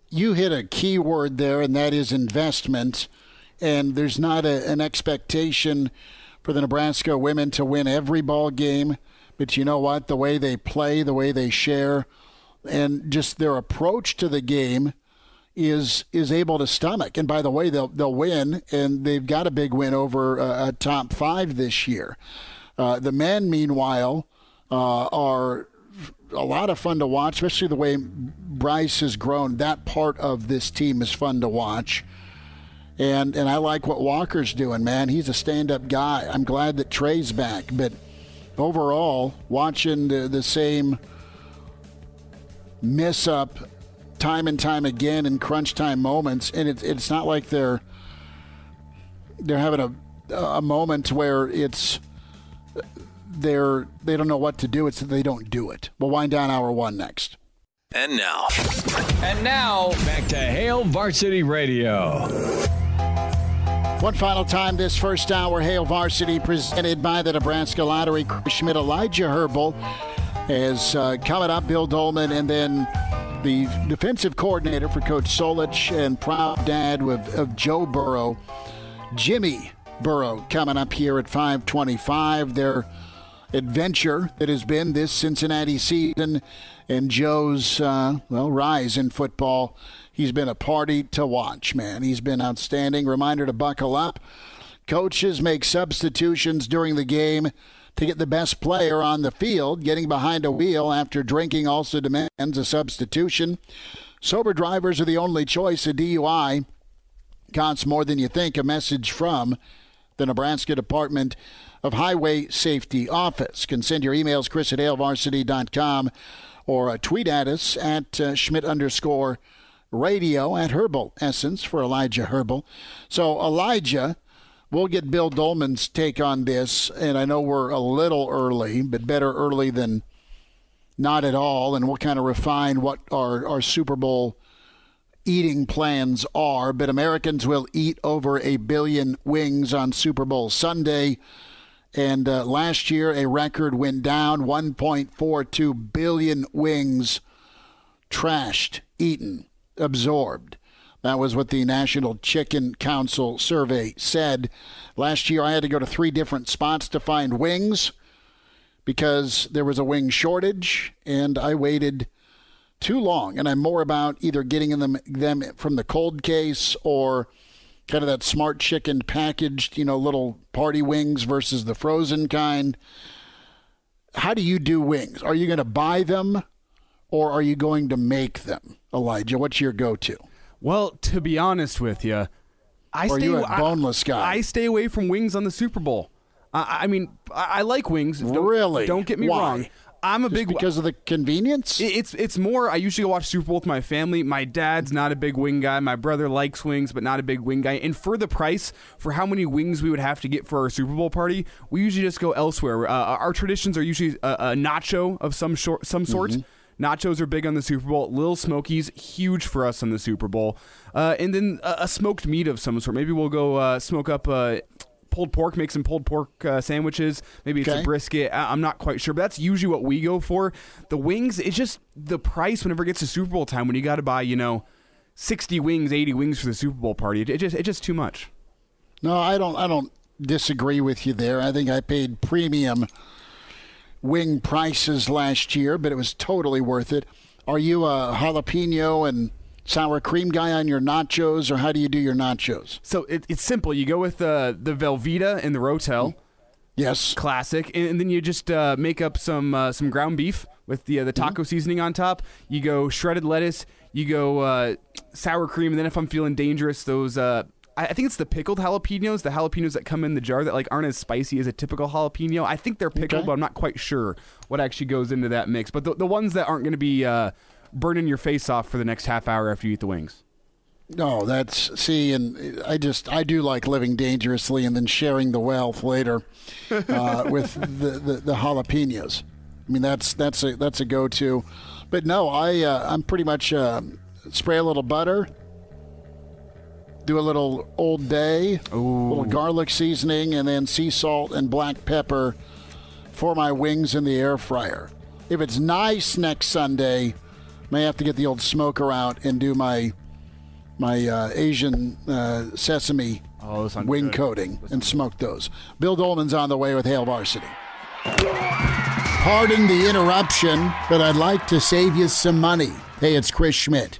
You hit a key word there, and that is investment. And there's not a, an expectation for the Nebraska women to win every ball game. But you know what? The way they play, the way they share, and just their approach to the game – is is able to stomach. And by the way, they'll they'll win, and they've got a big win over a, a top five this year. Uh, the men, meanwhile, uh, are a lot of fun to watch, especially the way Bryce has grown. That part of this team is fun to watch. And and I like what Walker's doing, man. He's a stand-up guy. I'm glad that Trey's back, but overall, watching the, the same miss up time and time again in crunch time moments, and it's it's not like they're they're having a a moment where it's they're they don't know what to do. It's that they don't do it. We'll wind down hour one next. And now, and now back to Hail Varsity Radio. One final time this first hour, Hail Varsity presented by the Nebraska Lottery. Chris Schmidt, Elijah Herbal is uh, coming up. Bill Doleman, and then the defensive coordinator for Coach Solich and proud dad of, of Joe Burrow, Jimmy Burrow, coming up here at 525. Their adventure that has been this Cincinnati season and Joe's, uh, well, rise in football. He's been a party to watch, man. He's been outstanding. Reminder to buckle up. Coaches make substitutions during the game to get the best player on the field. Getting behind a wheel after drinking also demands a substitution. Sober drivers are the only choice. A DUI costs more than you think. A message from the Nebraska Department of Highway Safety Office. Can send your emails, chris at hailvarsity.com, or uh, tweet at us at uh, Schmidt underscore radio at Herbal Essence for Elijah Herbal. So, Elijah We'll get Bill Doleman's take on this, and I know we're a little early, but better early than not at all. And we'll kind of refine what our, our Super Bowl eating plans are. But Americans will eat over a billion wings on Super Bowl Sunday. And uh, last year, a record went down 1.42 billion wings trashed, eaten, absorbed. That was what the National Chicken Council survey said. Last year, I had to go to three different spots to find wings because there was a wing shortage, and I waited too long. And I'm more about either getting them them from the cold case or kind of that smart chicken packaged, you know, little party wings versus the frozen kind. How do you do wings? Are you going to buy them or are you going to make them? Elijah, what's your go to? Well, to be honest with you, I or stay. you a boneless guy? I stay away from wings on the Super Bowl. I, I mean, I, I, like wings. Don't, really? Don't get me Why? wrong. I'm a Just big because of the convenience. It's it's more. I usually watch Super Bowl with my family. My dad's not a big wing guy. My brother likes wings, but not a big wing guy. And for the price, for how many wings we would have to get for our Super Bowl party, we usually just go elsewhere. Uh, our traditions are usually a, a nacho of some short, some sort. Mm-hmm. Nachos are big on the Super Bowl. Little Smokies, huge for us on the Super Bowl. Uh, and then a, a, smoked meat of some sort. Maybe we'll go uh, smoke up uh, pulled pork, make some pulled pork uh, sandwiches. Maybe it's okay. a brisket. I- am not quite sure, but that's usually what we go for. The wings, it's just the price whenever it gets to Super Bowl time when you got to buy, you know, 60 wings, 80 wings for the Super Bowl party. It, it just it's just too much. No, I don't. I don't disagree with you there. I think I paid premium wing prices last year, but it was totally worth it. Are you a jalapeno and sour cream guy on your nachos, or how do you do your nachos? So it, it's simple. You go with uh, the Velveeta and the Rotel. Yes, classic, and, and then you just uh, make up some uh, some ground beef with the uh, the taco mm-hmm. seasoning on top. You go shredded lettuce. You go uh, sour cream, and then if I'm feeling dangerous, those uh, I think it's the pickled jalapenos, the jalapenos that come in the jar that like aren't as spicy as a typical jalapeno. I think they're pickled, Okay. but I'm not quite sure what actually goes into that mix. But the, the ones that aren't going to be uh, burning your face off for the next half hour after you eat the wings. No, that's see, and I just I do like living dangerously and then sharing the wealth later uh, with the, the the jalapenos. I mean that's that's a that's a go to, but no, I uh, I'm pretty much uh, spray a little butter, do a little Old Bay, a little garlic seasoning, and then sea salt and black pepper for my wings in the air fryer. If it's nice next Sunday, may have to get the old smoker out and do my my uh, Asian uh, sesame Oh, wing good. coating and smoke those. Bill Doleman's on the way with Hail Varsity. Pardon the interruption, but I'd like to save you some money. Hey, it's Chris Schmidt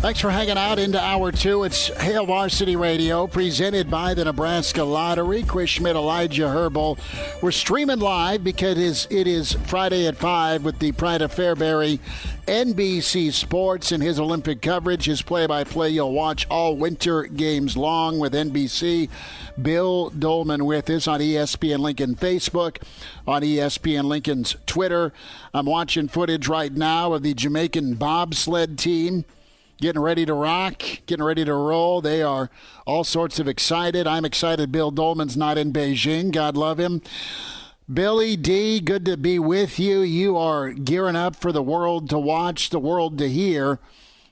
Thanks for hanging out into hour two. It's Hail Varsity Radio, presented by the Nebraska Lottery. Chris Schmidt, Elijah Herbal. We're streaming live because it is, Friday at 5 with the Pride of Fairbury NBC Sports and his Olympic coverage. His play by play you'll watch all winter games long with NBC. Bill Doleman with us on ESPN Lincoln Facebook, on ESPN Lincoln's Twitter. I'm watching footage right now of the Jamaican bobsled team getting ready to rock, getting ready to roll. They are all sorts of excited. I'm excited Bill Doleman's not in Beijing. God love him. Billy D, good to be with you. You are gearing up for the world to watch, the world to hear.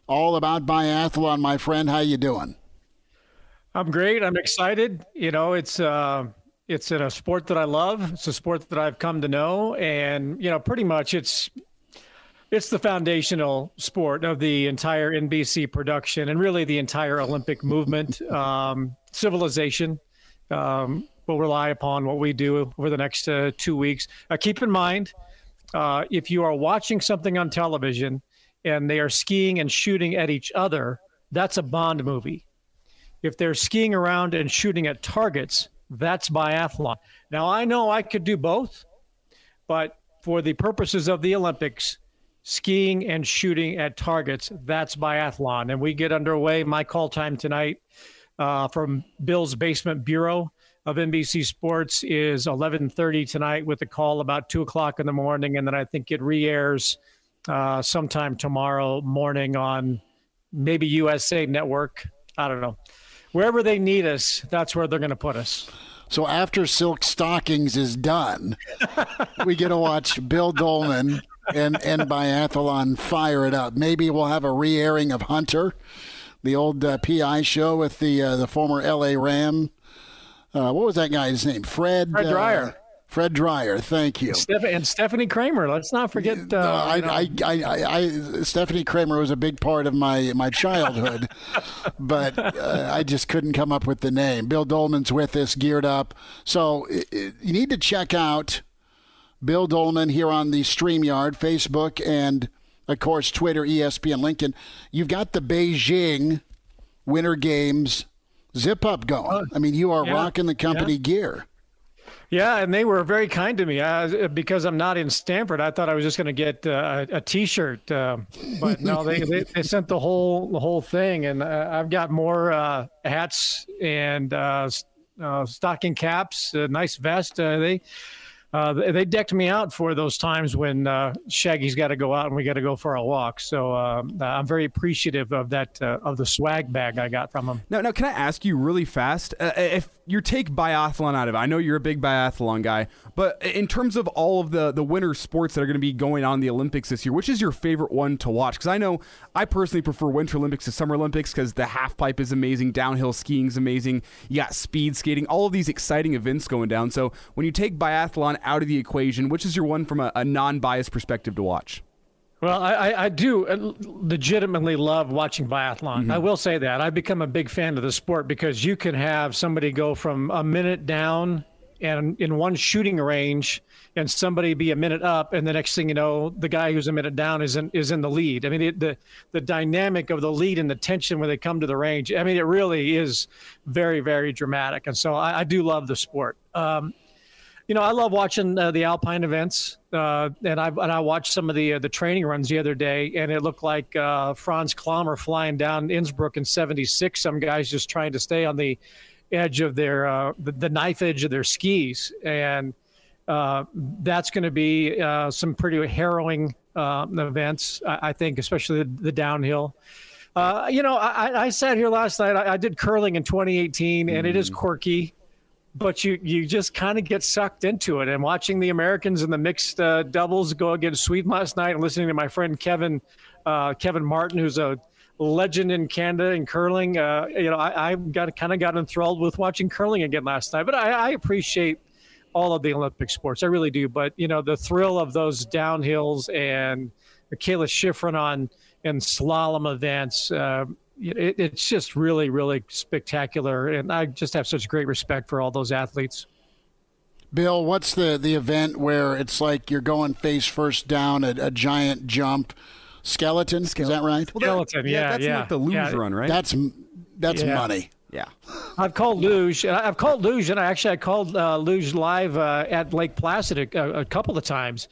All about biathlon, my friend. How you doing? I'm great. I'm excited. You know, it's uh, it's in a sport that I love. It's a sport that I've come to know, and you know, pretty much it's it's the foundational sport of the entire NBC production and really the entire Olympic movement. Um, civilization um, will rely upon what we do over the next uh, two weeks. Uh, keep in mind, uh, if you are watching something on television and they are skiing and shooting at each other, that's a Bond movie. If they're skiing around and shooting at targets, that's biathlon. Now, I know I could do both, but for the purposes of the Olympics, skiing and shooting at targets, that's biathlon. And we get underway. My call time tonight uh, from Bill's Basement Bureau of NBC Sports is 11:30 tonight, with a call about two o'clock in the morning, and then I think it re-airs uh, sometime tomorrow morning on maybe USA Network. I don't know. Wherever they need us, that's where they're going to put us. So after Silk Stockings is done, we get to watch Bill Doleman and, and Biathlon fire it up. Maybe we'll have a re airing of Hunter, the old uh, PI show with the, uh, the former LA Ram. Uh, what was that guy's name? Fred, Fred uh, Dreyer. Fred Dryer, thank you. Steph- and Stephanie Kramer. Let's not forget. Uh, No, I, I, I, I, I, Stephanie Kramer was a big part of my my childhood, but uh, I just couldn't come up with the name. Bill Doleman's with us, geared up. So i i you need to check out Bill Doleman here on the StreamYard, Facebook, and of course Twitter, ESPN Lincoln. You've got the Beijing Winter Games zip up going. I mean, you are yeah, rocking the company yeah. gear. Yeah, and they were very kind to me. I, because I'm not in Stamford, I thought I was just going to get uh, a, a T-shirt, uh, but no, they, they they sent the whole the whole thing, and uh, I've got more uh, hats and uh, uh, stocking caps, a nice vest. Uh, they uh, they decked me out for those times when uh, Shaggy's got to go out and we got to go for a walk. So uh, I'm very appreciative of that uh, of the swag bag I got from them. Now, now, can I ask you really fast uh, if you take biathlon out of it? I know you're a big biathlon guy, but in terms of all of the the winter sports that are going to be going on the Olympics this year, which is your favorite one to watch? Because I know I personally prefer Winter Olympics to Summer Olympics because the half pipe is amazing, downhill skiing is amazing, you got speed skating, all of these exciting events going down. So when you take biathlon out of the equation, which is your one from a, a non biased perspective to watch? Well, I, I do uh, legitimately love watching biathlon. Mm-hmm. I will say that. I've become a big fan of the sport because you can have somebody go from a minute down and in one shooting range and somebody be a minute up and the next thing you know the guy who's a minute down is in is in the lead i mean it, the the dynamic of the lead and the tension when they come to the range i mean it really is very very dramatic and so i, I do love the sport um, you know, I love watching uh, the alpine events, uh, and I and I watched some of the uh, the training runs the other day, and it looked like uh, Franz Klammer flying down Innsbruck in '76. Some guys just trying to stay on the edge of their uh, the, the, knife edge of their skis, and uh, that's going to be some pretty harrowing events. I, I, think, especially the, the downhill. you know, I, I, sat here last night. I, I did curling in 2018, and mm. it is mm. quirky but you you just kind of get sucked into it. And watching the Americans in the mixed uh, doubles go against Sweden last night, and listening to my friend Kevin uh, Kevin Martin, who's a legend in Canada in curling. Uh, you know, I, I got kind of got enthralled with watching curling again last night. But I, I, appreciate all of the Olympic sports, I really do. But you know, the thrill of those downhills and Kayla Shiffrin on in slalom events. Uh, it, it's just really, really spectacular. And I just have such great respect for all those athletes. Bill, what's the, the event where it's like you're going face first down a, a giant jump? Skeleton, Skeleton, is that right? Well, Skeleton, yeah, yeah. That's yeah. like the luge yeah. run, right? That's that's yeah. money. Yeah, I've called luge. And I've called luge, and I actually I called uh, luge live uh, at Lake Placid a, a, couple of times,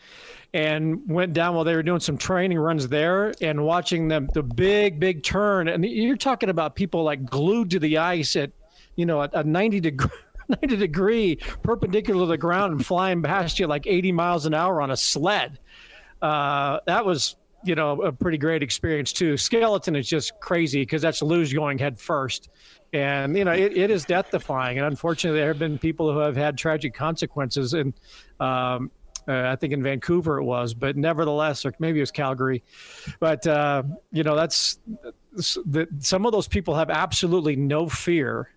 and went down while they were doing some training runs there and watching them the big big turn. And you're talking about people like glued to the ice at you know a 90 degree 90 degree perpendicular to the ground and flying past you like 80 miles an hour on a sled. Uh, that was you know a pretty great experience too. Skeleton is just crazy because that's luge going head first and you know it, it is death defying and unfortunately there have been people who have had tragic consequences and um, uh, I think in Vancouver it was, but nevertheless, or maybe it was Calgary. But uh, you know, that's the, some of those people have absolutely no fear,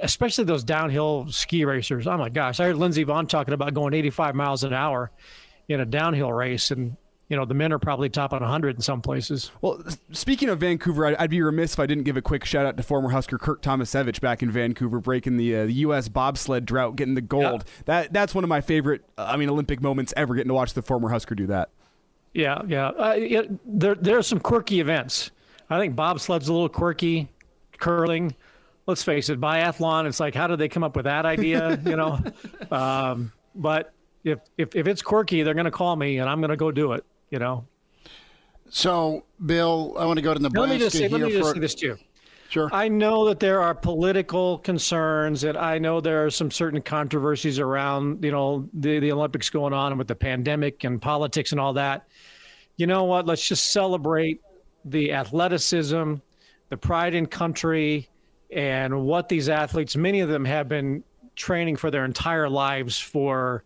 especially those downhill ski racers. Oh my gosh, I heard Lindsey Vonn talking about going 85 miles an hour in a downhill race, and you know, the men are probably top on 100 in some places. Well, speaking of Vancouver, I'd, I'd, be remiss if I didn't give a quick shout out to former Husker Curt Tomasevicz back in Vancouver, breaking the, uh, the U.S. bobsled drought, getting the gold. Yeah. That That's one of my favorite, uh, I mean, Olympic moments ever, getting to watch the former Husker do that. Yeah, yeah. Uh, it, there, there are some quirky events. I think bobsled's a little quirky, curling. Let's face it, biathlon, it's like, how did they come up with that idea, you know? Um, but if, if, if it's quirky, they're going to call me and I'm going to go do it you know. So, Bill, I want to go to Nebraska. Let me just say, let me just say this too. Sure. I know that there are political concerns, and I know there are some certain controversies around, you know, the, the Olympics going on and with the pandemic and politics and all that. You know what? Let's just celebrate the athleticism, the pride in country, and what these athletes, many of them have been training for their entire lives for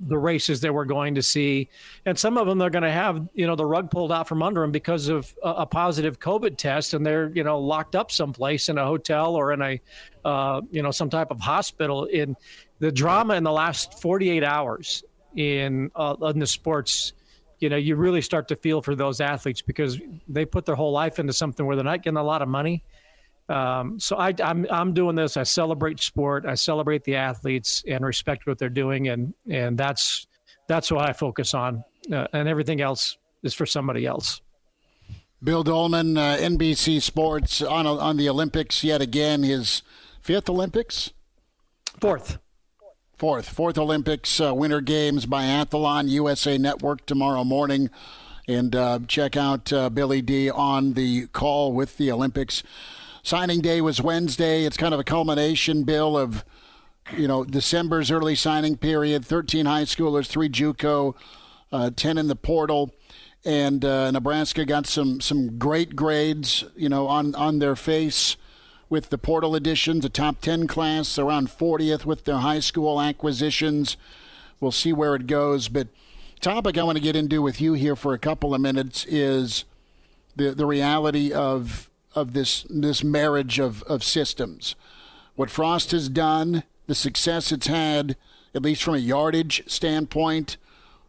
the races that we're going to see, and some of them they're going to have you know the rug pulled out from under them because of a, a positive COVID test, and they're you know locked up someplace in a hotel or in a uh, you know some type of hospital. In the drama in the last 48 hours in uh, in the sports, you know, you really start to feel for those athletes because they put their whole life into something where they're not getting a lot of money um, so I, I'm I'm doing this. I celebrate sport. I celebrate the athletes and respect what they're doing, and and that's that's what I focus on. Uh, and everything else is for somebody else. Bill Doleman, uh, NBC Sports on on the Olympics yet again. His fifth Olympics, fourth, fourth, fourth Olympics uh, Winter Games biathlon USA Network tomorrow morning, and uh, check out uh, Billy D on the call with the Olympics. Signing day was Wednesday. It's kind of a culmination, Bill, of you know, December's early signing period, 13 high schoolers, three JUCO, uh, 10 in the portal. And uh, Nebraska got some, some great grades, you know, on, on their face with the portal additions, a top 10 class, around 40th with their high school acquisitions. We'll see where it goes. But topic I want to get into with you here for a couple of minutes is the, the reality of of this this marriage of, of systems. What Frost has done, the success it's had, at least from a yardage standpoint,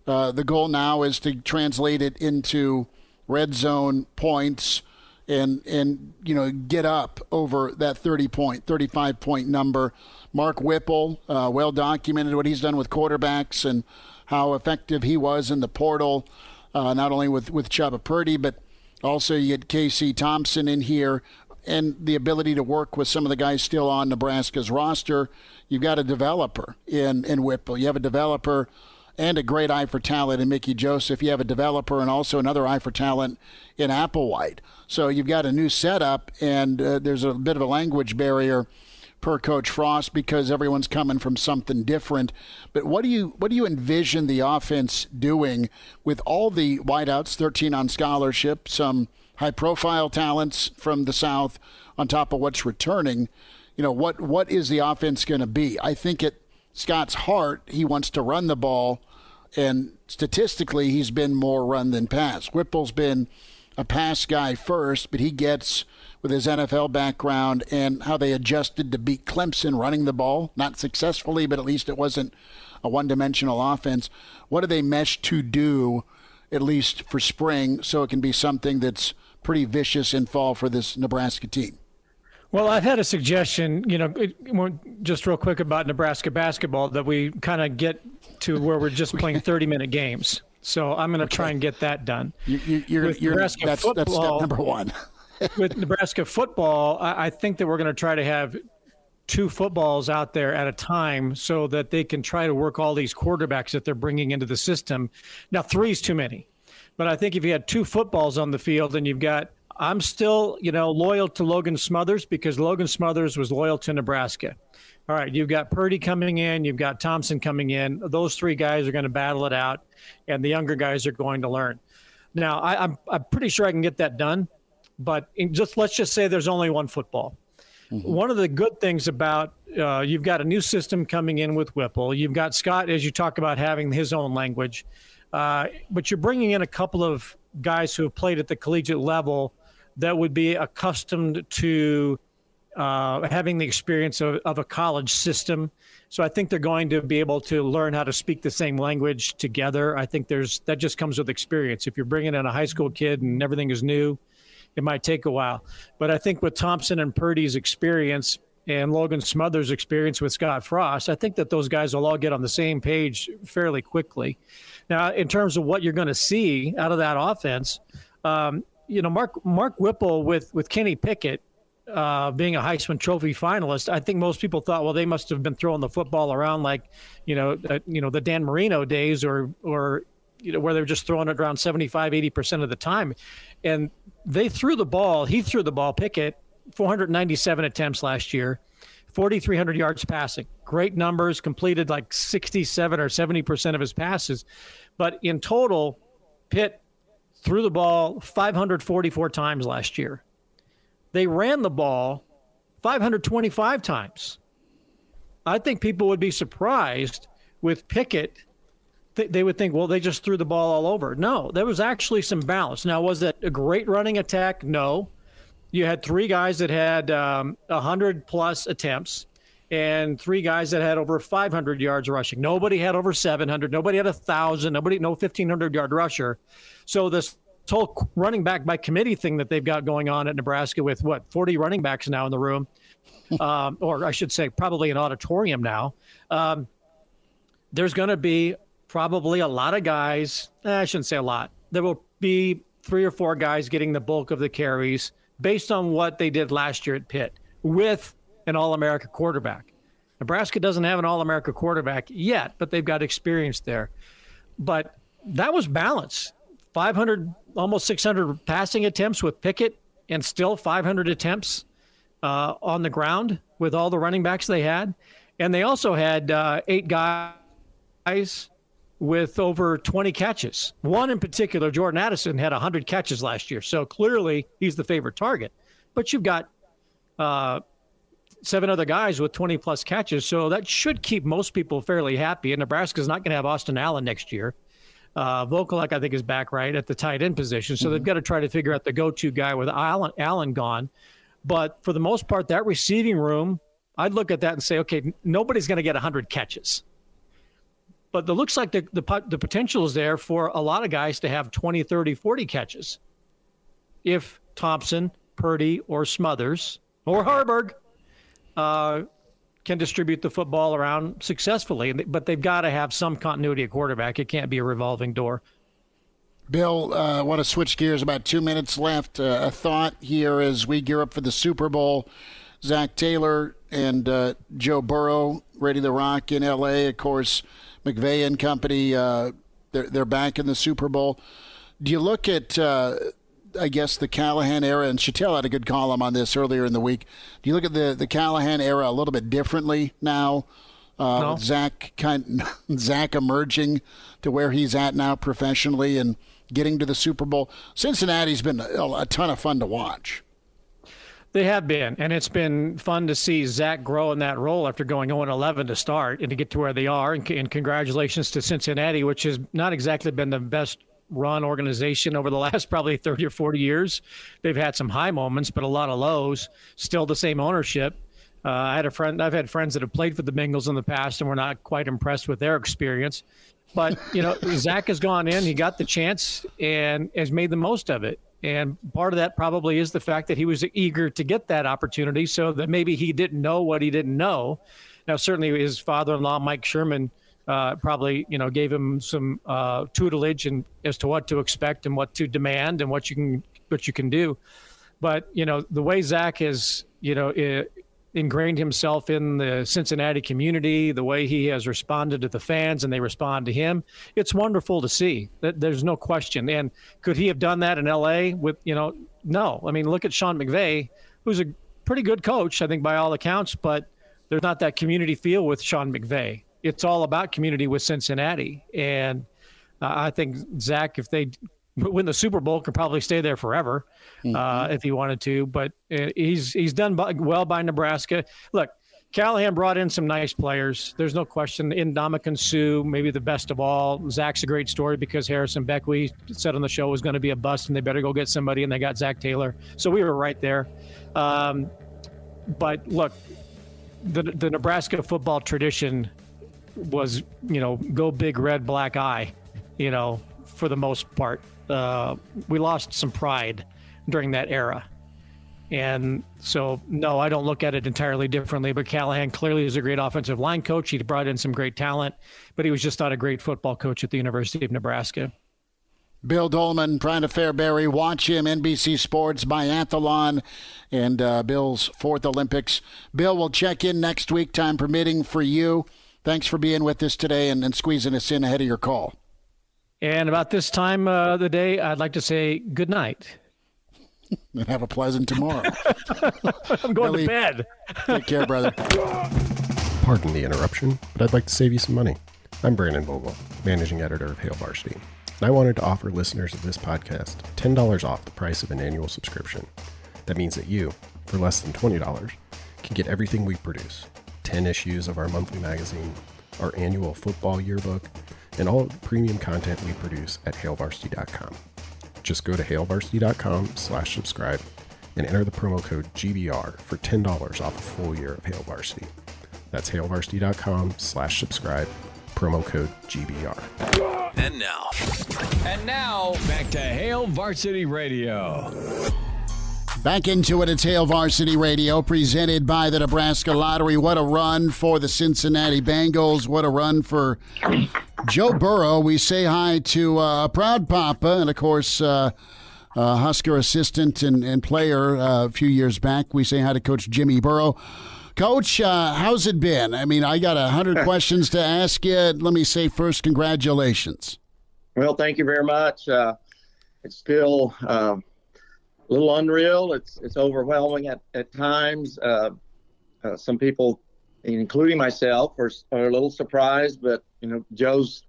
uh, the goal now is to translate it into red zone points and and you know get up over that 30 point 35 point number mark whipple uh, well documented what he's done with quarterbacks and how effective he was in the portal uh, not only with with Chubba Purdy but also you get Casey Thompson in here and the ability to work with some of the guys still on Nebraska's roster you've got a developer in in Whipple you have a developer and a great eye for talent in Mickey Joseph. You have a developer and also another eye for talent in Applewhite. So you've got a new setup, and uh, there's a bit of a language barrier per Coach Frost because everyone's coming from something different. But what do you what do you envision the offense doing with all the wideouts, 13 on scholarship, some high profile talents from the South on top of what's returning? You know what what is the offense going to be? I think at Scott's heart, he wants to run the ball, and statistically, he's been more run than pass. Whipple's been a pass guy first, but he gets with his NFL background and how they adjusted to beat Clemson running the ball, not successfully, but at least it wasn't a one dimensional offense. What do they mesh to do, at least for spring, so it can be something that's pretty vicious in fall for this Nebraska team? Well, I've had a suggestion, you know, just real quick about Nebraska basketball that we kind of get to where we're just playing 30 minute games. So I'm going to okay. try and get that done. You, you, you're, with you're, Nebraska that's, football, that's step number one. with Nebraska football, I, I think that we're going to try to have two footballs out there at a time so that they can try to work all these quarterbacks that they're bringing into the system. Now, three is too many. But I think if you had two footballs on the field and you've got, I'm still, you know, loyal to Logan Smothers because Logan Smothers was loyal to Nebraska. All right, you've got Purdy coming in, you've got Thompson coming in. Those three guys are going to battle it out, and the younger guys are going to learn. Now, I, am I'm, I'm pretty sure I can get that done, but just let's just say there's only one football. Mm-hmm. One of the good things about uh, you've got a new system coming in with Whipple. You've got Scott, as you talk about having his own language, uh, but you're bringing in a couple of guys who have played at the collegiate level that would be accustomed to uh, having the experience of, of a college system. So I think they're going to be able to learn how to speak the same language together. I think there's that just comes with experience. If you're bringing in a high school kid and everything is new, it might take a while. But I think with Thompson and Purdy's experience and Logan Smothers' experience with Scott Frost, I think that those guys will all get on the same page fairly quickly. Now, in terms of what you're going to see out of that offense, um, you know, Mark Mark Whipple with with Kenny Pickett uh, being a Heisman Trophy finalist, I think most people thought, well, they must have been throwing the football around like, you know, uh, you know, the Dan Marino days, or or you know, where they were just throwing it around 75, 80 percent of the time, and they threw the ball. He threw the ball. Pickett, 497 attempts last year, 4,300 yards passing. Great numbers. Completed like 67 or 70 percent of his passes, but in total, Pitt threw the ball 544 times last year. They ran the ball 525 times. I think people would be surprised with Pickett. They would think, well, they just threw the ball all over. No, there was actually some balance. Now, was it a great running attack? No. You had three guys that had um, 100 plus attempts and three guys that had over 500 yards rushing. Nobody had over 700. Nobody had a 1,000. Nobody, no 1,500 yard rusher. So this whole running back by committee thing that they've got going on at Nebraska with what 40 running backs now in the room, um, or I should say, probably an auditorium now. Um, there's going to be probably a lot of guys. Eh, I shouldn't say a lot. There will be three or four guys getting the bulk of the carries based on what they did last year at Pitt with an All America quarterback. Nebraska doesn't have an All America quarterback yet, but they've got experience there. But that was balance. 500, almost 600 passing attempts with Pickett and still 500 attempts uh, on the ground with all the running backs they had. And they also had uh, eight guys with over 20 catches. One in particular, Jordan Addison, had 100 catches last year. So clearly he's the favorite target. But you've got uh, seven other guys with 20 plus catches. So that should keep most people fairly happy. And Nebraska's not going to have Austin Allen next year. Uh, Vokolek, I think, is back right at the tight end position. So mm-hmm. they've got to try to figure out the go to guy with Allen, Allen gone. But for the most part, that receiving room, I'd look at that and say, okay, nobody's going to get 100 catches. But it looks like the, the, the potential is there for a lot of guys to have 20, 30, 40 catches. If Thompson, Purdy, or Smothers, or Haarberg uh, can distribute the football around successfully. But they've got to have some continuity at quarterback. It can't be a revolving door. Bill, I uh, want to switch gears. About two minutes left. Uh, a thought here as we gear up for the Super Bowl. Zac Taylor and uh, Joe Burrow ready to rock in L.A. Of course, McVay and company. Uh, they're they're back in the Super Bowl. Do you look at uh, I guess the Callahan era, and Chattel had a good column on this earlier in the week. Do you look at the the Callahan era a little bit differently now? Uh, no. Zac kind Zac emerging to where he's at now professionally and getting to the Super Bowl. Cincinnati's been a, a ton of fun to watch. They have been, and it's been fun to see Zac grow in that role after going 0 11 to start and to get to where they are. And, and congratulations to Cincinnati, which has not exactly been the best run organization over the last probably 30 or 40 years. They've had some high moments, but a lot of lows. Still the same ownership. Uh, I had a friend. I've had friends that have played for the Bengals in the past, and we're not quite impressed with their experience. But you know, Zac has gone in. He got the chance and has made the most of it. And part of that probably is the fact that he was eager to get that opportunity, so that maybe he didn't know what he didn't know. Now, certainly, his father-in-law, Mike Sherman uh, probably you know gave him some uh, tutelage and as to what to expect and what to demand and what you can what you can do. But you know the way Zac has you know ingrained himself in the Cincinnati community, the way he has responded to the fans and they respond to him, it's wonderful to see. There's no question. And could he have done that in L.A. with you know? No. I mean, look at Sean McVay, who's a pretty good coach, I think by all accounts, but there's not that community feel with Sean McVay it's all about community with Cincinnati. And uh, I think Zac, if they win the Super Bowl, could probably stay there forever mm-hmm. uh, if he wanted to. But uh, he's he's done well by Nebraska. Look, Callahan brought in some nice players. There's no question. Ndamukong Suh, maybe the best of all. Zac's a great story because Harrison Beck, we said on the show, was going to be a bust, and they better go get somebody, and they got Zac Taylor. So we were right there. Um, but look, the the Nebraska football tradition was, you know, go big red, black eye, you know, for the most part. Uh, we lost some pride during that era. And so, no, I don't look at it entirely differently. But Callahan clearly is a great offensive line coach. He brought in some great talent, but he was just not a great football coach at the University of Nebraska. Bill Doleman, Brian Fairberry, watch him, NBC Sports, Biathlon, and uh, Bill's fourth Olympics. Bill will check in next week, time permitting, for you. Thanks for being with us today and, and squeezing us in ahead of your call. And about this time uh, of the day, I'd like to say good night. and have a pleasant tomorrow. I'm going Billy, to bed. take care, brother. Pardon the interruption, but I'd like to save you some money. I'm Brandon Vogel, managing editor of Hail Varsity, and I wanted to offer listeners of this podcast $10 off the price of an annual subscription. That means that you, for less than $20, can get everything we produce 10 issues of our monthly magazine, our annual football yearbook, and all premium content we produce at hailvarsity.com. Just go to hailvarsity.com slash subscribe and enter the promo code GBR for $10 off a full year of Hail Varsity. That's hailvarsity.com slash subscribe, promo code GBR. And now. And now, back to Hail Varsity Radio. Back into it, it's Hail Varsity Radio, presented by the Nebraska Lottery. What a run for the Cincinnati Bengals. What a run for Joe Burrow. We say hi to uh, Proud Papa, and of course, uh, uh, Husker assistant and, and player uh, a few years back. We say hi to Coach Jimmy Burrow. Coach, uh, how's it been? I mean, I got a hundred questions to ask you. Let me say first, congratulations. Well, thank you very much. Uh, it's still a little unreal. It's it's overwhelming at at times. Uh, uh, some people including myself, are, are a little surprised. But you know, Joe's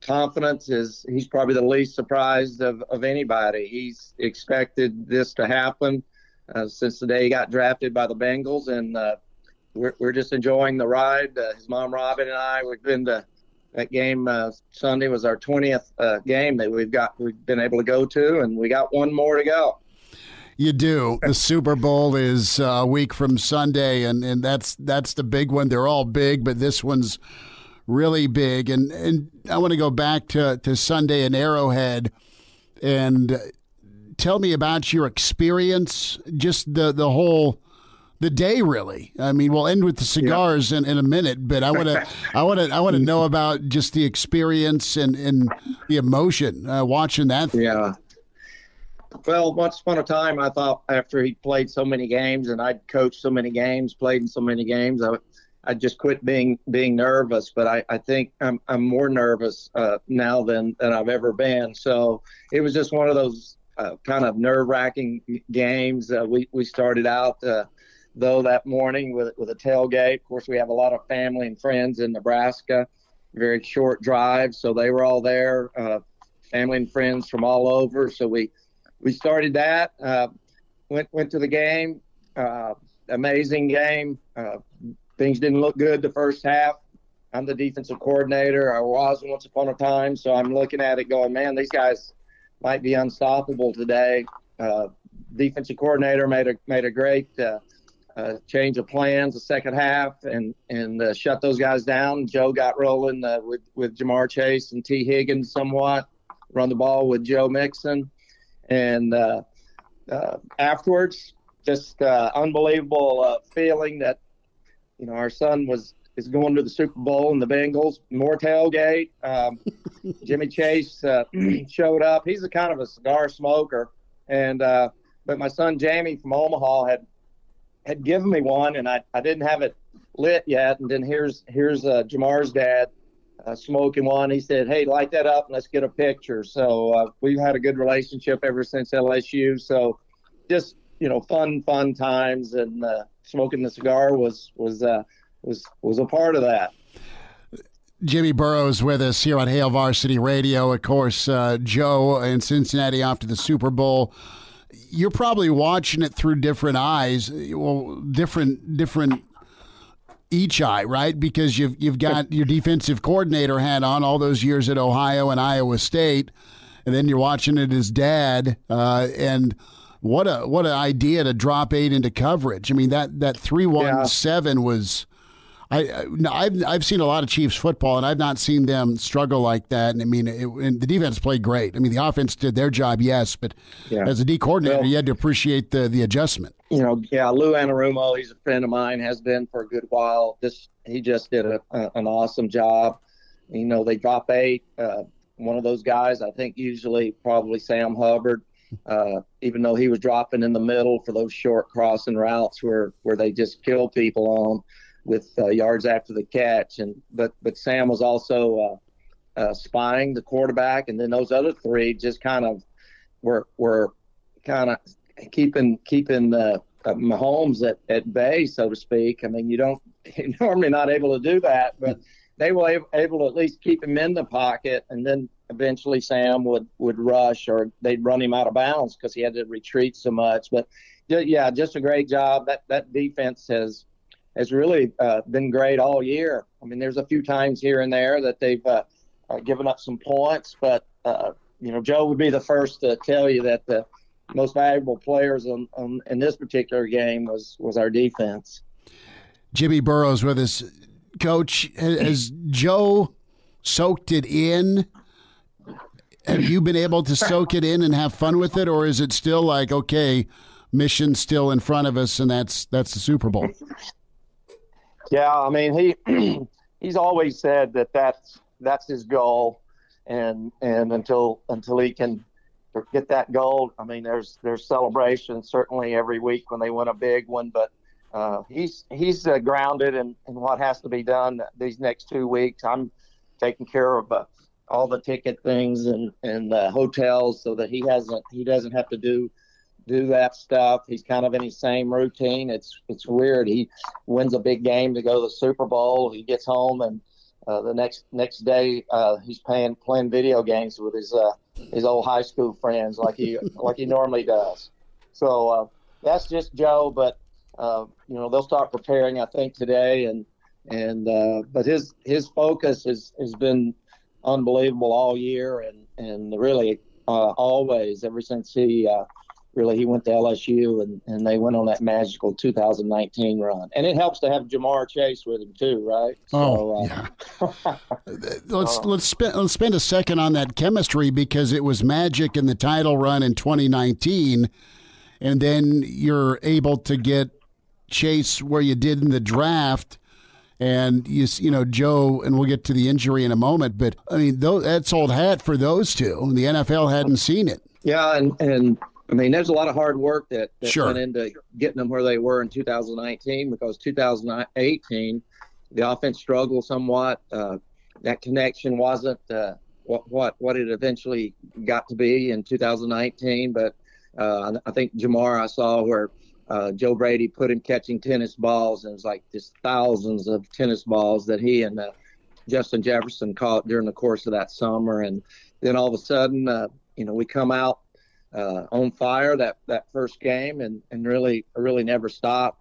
confidence is he's probably the least surprised of, of anybody. He's expected this to happen uh, since the day he got drafted by the Bengals, and uh, we're, we're just enjoying the ride. Uh, his mom Robin and I we've been to that game uh, Sunday was our 20th uh, game that we've got we've been able to go to, and we got one more to go. You do. The Super Bowl is a week from Sunday, and, and that's that's the big one. They're all big, but this one's really big. And and I want to go back to, to Sunday in Arrowhead, and tell me about your experience, just the the whole the day really. I mean, we'll end with the cigars yeah. in, in a minute, but I want to I want to I want to know about just the experience and and the emotion uh, watching that. Thing. Yeah. Well, once upon a time, I thought after he played so many games and I'd coached so many games, played in so many games, I, I just quit being being nervous. But I, I think I'm I'm more nervous uh, now than than I've ever been. So it was just one of those uh, kind of nerve wracking games. Uh, we we started out uh, though that morning with with a tailgate. Of course, we have a lot of family and friends in Nebraska. Very short drive, so they were all there. Uh, family and friends from all over. So we we started that. Uh, went went to the game. Uh, amazing game. Uh, things didn't look good the first half. I'm the defensive coordinator. I was once upon a time, so I'm looking at it going, man, these guys might be unstoppable today. Uh, defensive coordinator made a made a great uh, uh, change of plans the second half and and uh, shut those guys down. Joe got rolling uh, with with Ja'Marr Chase and Tee Higgins somewhat. Run the ball with Joe Mixon, and uh, uh, afterwards, just uh, unbelievable feeling that you know our son was is going to the Super Bowl and the Bengals. More tailgate. Um, Jimmy Chase showed up. He's a kind of a cigar smoker, and but my son Jamie from Omaha had had given me one, and I, I didn't have it lit yet. And then here's here's uh, Ja'Marr's dad uh, smoking one. He said, "Hey, light that up and let's get a picture." So uh, we've had a good relationship ever since LSU. So just you know, fun fun times, and uh, smoking the cigar was was uh, was was a part of that. Jimmy Burrows with us here on Hail Varsity Radio. Of course, uh, Joe in Cincinnati after the Super Bowl you're probably watching it through different eyes, well, different different each eye, right? Because you've you've got your defensive coordinator hat on all those years at Ohio and Iowa State, and then you're watching it as dad, uh, and what a what an idea to drop eight into coverage. I mean that that three one seven was I, I've I've seen a lot of Chiefs football, and I've not seen them struggle like that. And I mean, it, and the defense played great. I mean, the offense did their job, yes, but yeah. as a D coordinator, well, you had to appreciate the the adjustment. You know, yeah, Lou Anarumo, he's a friend of mine, has been for a good while. This he just did a, a, an awesome job. You know, they drop eight. Uh, one of those guys, I think, usually probably Sam Hubbard. Uh, even though he was dropping in the middle for those short crossing routes where where they just kill people on with uh, yards after the catch. And but but Sam was also uh, uh, spying the quarterback, and then those other three just kind of were were kind of keeping keeping the uh, Mahomes at, at bay, so to speak. I mean, you don't you're normally not able to do that, but they were able, able to at least keep him in the pocket, and then eventually Sam would would rush or they'd run him out of bounds because he had to retreat so much. But yeah, just a great job. That that defense has has really uh, been great all year. I mean, there's a few times here and there that they've uh, uh, given up some points, but uh, you know, Joe would be the first to tell you that the most valuable players on, on, in this particular game was was our defense. Jimmy Burrows with us, Coach. Has Joe soaked it in? Have you been able to soak it in and have fun with it, or is it still like okay? mission still in front of us, and that's that's the Super Bowl. Yeah, I mean he he's always said that that's that's his goal, and and until until he can get that goal, I mean there's there's celebrations certainly every week when they win a big one, but uh, he's he's uh, grounded in, in what has to be done these next two weeks. I'm taking care of uh, all the ticket things and and the hotels so that he hasn't he doesn't have to do do that stuff. He's kind of in his same routine. It's it's weird. He wins a big game to go to the Super Bowl. He gets home and uh, the next next day uh, he's playing playing video games with his uh, his old high school friends like he like he normally does. So uh, that's just Joe. But uh, you know they'll start preparing I think today and and uh, but his his focus has has been unbelievable all year and and really always ever since he really he went to LSU and, and they went on that magical 2019 run. And it helps to have Ja'Marr Chase with him too, right? Oh, so, uh, yeah. let's let's spend let's spend a second on that chemistry because it was magic in the title run in 2019, and then you're able to get Chase where you did in the draft. And you, you know, Joe, and we'll get to the injury in a moment. But I mean, that's old hat for those two. The NFL hadn't seen it. Yeah, and and I mean, there's a lot of hard work that, that sure. went into getting them where they were in 2019 because 2018, the offense struggled somewhat. Uh, that connection wasn't uh, what, what what it eventually got to be in 2019. But uh, I think Ja'Marr, I saw where uh, Joe Brady put him catching tennis balls, and it was like just thousands of tennis balls that he and uh, Justin Jefferson caught during the course of that summer. And then all of a sudden, uh, you know, we come out uh, on fire that, that first game and, and really really never stopped.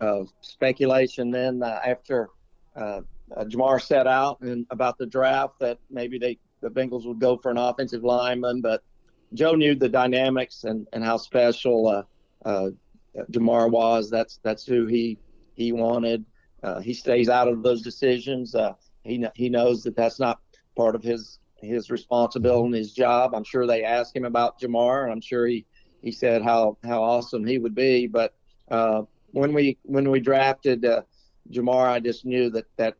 Uh, speculation then uh, after uh, uh, Ja'Marr set out and about the draft that maybe they the Bengals would go for an offensive lineman, but Joe knew the dynamics and, and how special uh, Ja'Marr was. That's that's who he he wanted. he stays out of those decisions. he he knows that that's not part of his his responsibility and his job. I'm sure they asked him about Ja'Marr, and I'm sure he he said how how awesome he would be. But uh, when we when we drafted uh, Ja'Marr, I just knew that that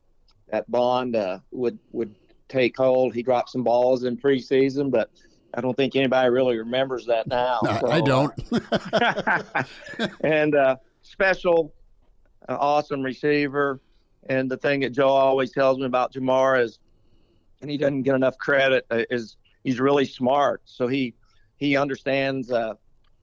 that bond uh, would would take hold. He dropped some balls in preseason, but I don't think anybody really remembers that now. No, so, I don't. Uh, and uh, special, uh, awesome receiver. And the thing that Joe always tells me about Ja'Marr is and he doesn't get enough credit. Uh, is he's really smart, so he he understands uh,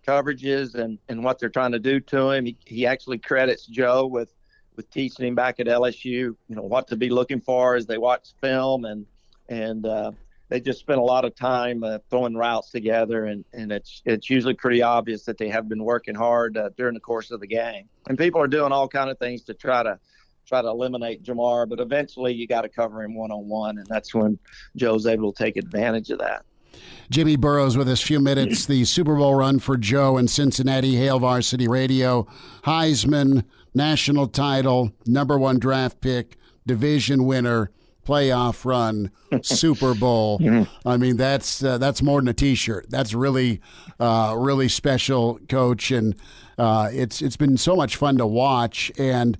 coverages and and what they're trying to do to him. He he actually credits Joe with with teaching him back at LSU, you know, what to be looking for as they watch film and and uh, they just spend a lot of time uh, throwing routes together, and, and it's it's usually pretty obvious that they have been working hard uh, during the course of the game. And people are doing all kind of things to try to try to eliminate Ja'Marr, but eventually you got to cover him one on one, and that's when Joe's able to take advantage of that. Jimmy Burrows with us, few minutes. The Super Bowl run for Joe in Cincinnati, Hail Varsity Radio, Heisman, national title, number one draft pick, division winner, playoff run, Super Bowl. I mean, that's uh, that's more than a T-shirt. That's really, uh, really special, Coach, and uh, it's it's been so much fun to watch and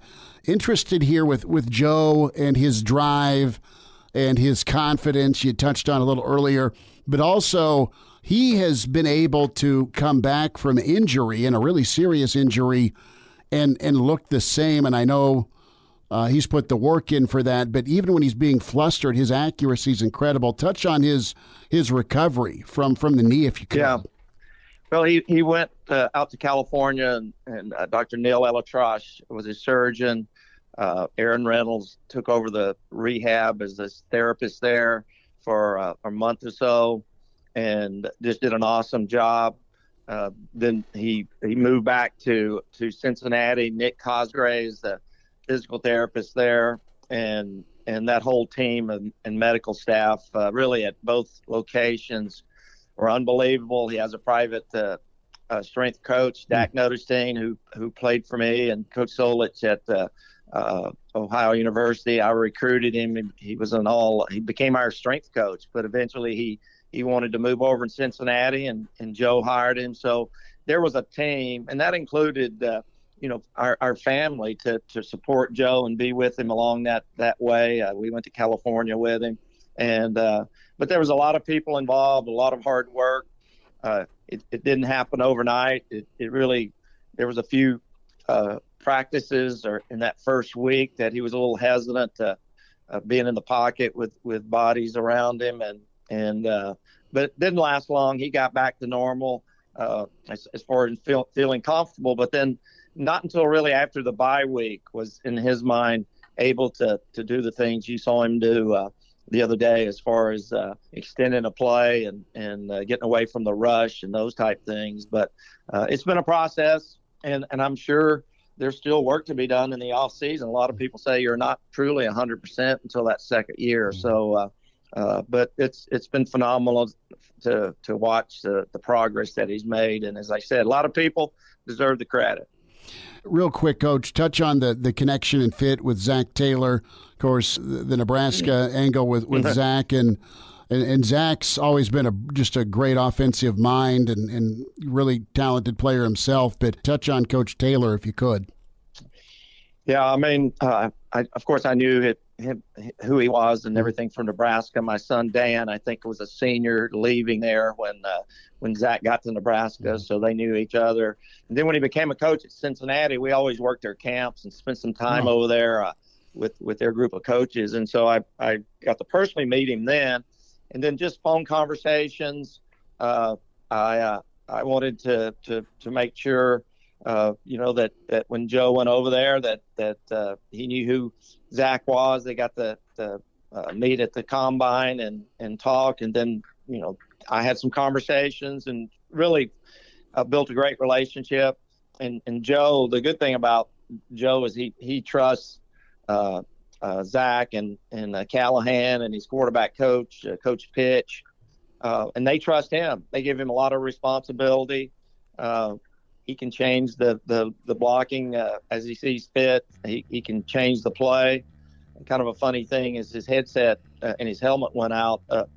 interested here with, with Joe and his drive and his confidence. You touched on a little earlier, but also he has been able to come back from injury and a really serious injury and, and look the same. And I know uh, he's put the work in for that, but even when he's being flustered, his accuracy is incredible. Touch on his his recovery from, from the knee, if you could. Yeah. Well, he, he went uh, out to California, and, and uh, Dr. Neil ElAttrache was his surgeon. Uh, Aaron Reynolds took over the rehab as a therapist there for uh, a month or so, and just did an awesome job. Uh, then he he moved back to to Cincinnati. Nick Cosgray is the physical therapist there, and and that whole team and, and medical staff uh, really at both locations were unbelievable. He has a private uh, uh, strength coach, Dak mm. Who who played for me, and Coach Solich at uh, Ohio University. I recruited him. He was an all. He became our strength coach, but eventually he he wanted to move over in Cincinnati, and and Joe hired him. So there was a team, and that included. Uh, you know our, our family to, to support Joe and be with him along that that way. Uh, we went to California with him, and uh, but there was a lot of people involved, a lot of hard work. Uh, it, it didn't happen overnight. It, it really there was a few uh, practices or in that first week that he was a little hesitant to uh, being in the pocket with with bodies around him and and uh, but it didn't last long. He got back to normal uh, as, as far as feel, feeling comfortable. But then, not until really after the bye week was in his mind able to to do the things you saw him do uh, the other day, as far as uh, extending a play and and uh, getting away from the rush and those type things. But uh, it's been a process, and and I'm sure there's still work to be done in the off season. A lot of people say you're not truly 100% until that second year. Mm-hmm. So, uh, uh, but it's it's been phenomenal to to watch the the progress that he's made. And as I said, a lot of people deserve the credit. Real quick, Coach, touch on the, the connection and fit with Zac Taylor. Of course, the, the Nebraska angle with, with Zac and, and, and Zac's always been a just a great offensive mind and, and really talented player himself. But touch on Coach Taylor if you could. Yeah, I mean, uh, I, of course, I knew it, him, who he was and everything from Nebraska. My son Dan, I think, was a senior leaving there when uh, when Zac got to Nebraska, so they knew each other. And then when he became a coach at Cincinnati, we always worked their camps and spent some time oh. over there uh, with with their group of coaches. And so I I got to personally meet him then, and then just phone conversations. Uh, I uh, I wanted to to to make sure. Uh, you know that, that when Joe went over there, that that uh, he knew who Zac was. They got the, the uh, meet at the combine and and talk, and then you know I had some conversations and really uh, built a great relationship. And and Joe, the good thing about Joe is he he trusts uh, uh, Zac and and uh, Callahan and his quarterback coach, uh, Coach Pitch, uh, and they trust him. They give him a lot of responsibility. he can change the the, the blocking as he sees fit. He, he can change the play. And kind of a funny thing is his headset and his helmet went out a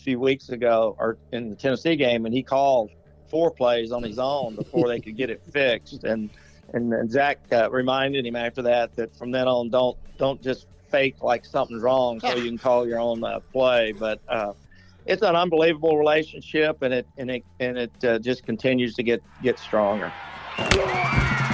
few weeks ago or in the Tennessee game, and he called four plays on his own before they could get it fixed. And and, and Zac uh, reminded him after that that from then on, don't don't just fake like something's wrong so you can call your own uh, play. But uh, it's an unbelievable relationship, and it and it and it uh, just continues to get get stronger.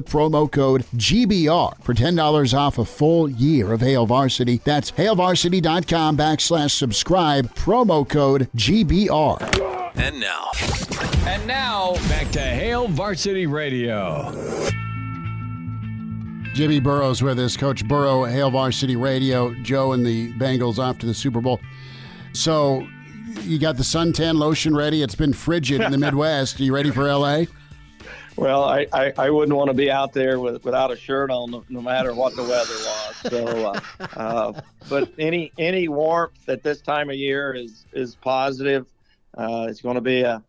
the promo code GBR for $10 off a full year of Hail Varsity. That's hailvarsity.com backslash subscribe, promo code GBR. And now. And now, back to Hail Varsity Radio. Jimmy Burrows with us, Coach Burrow, Hail Varsity Radio. Joe and the Bengals off to the Super Bowl. So you got the suntan lotion ready. It's been frigid in the Midwest. Are you ready for LA? Well, I, I, I, wouldn't want to be out there with, without a shirt on, no, no matter what the weather was. So, uh, uh, but any any warmth at this time of year is is positive. Uh, it's going to be a,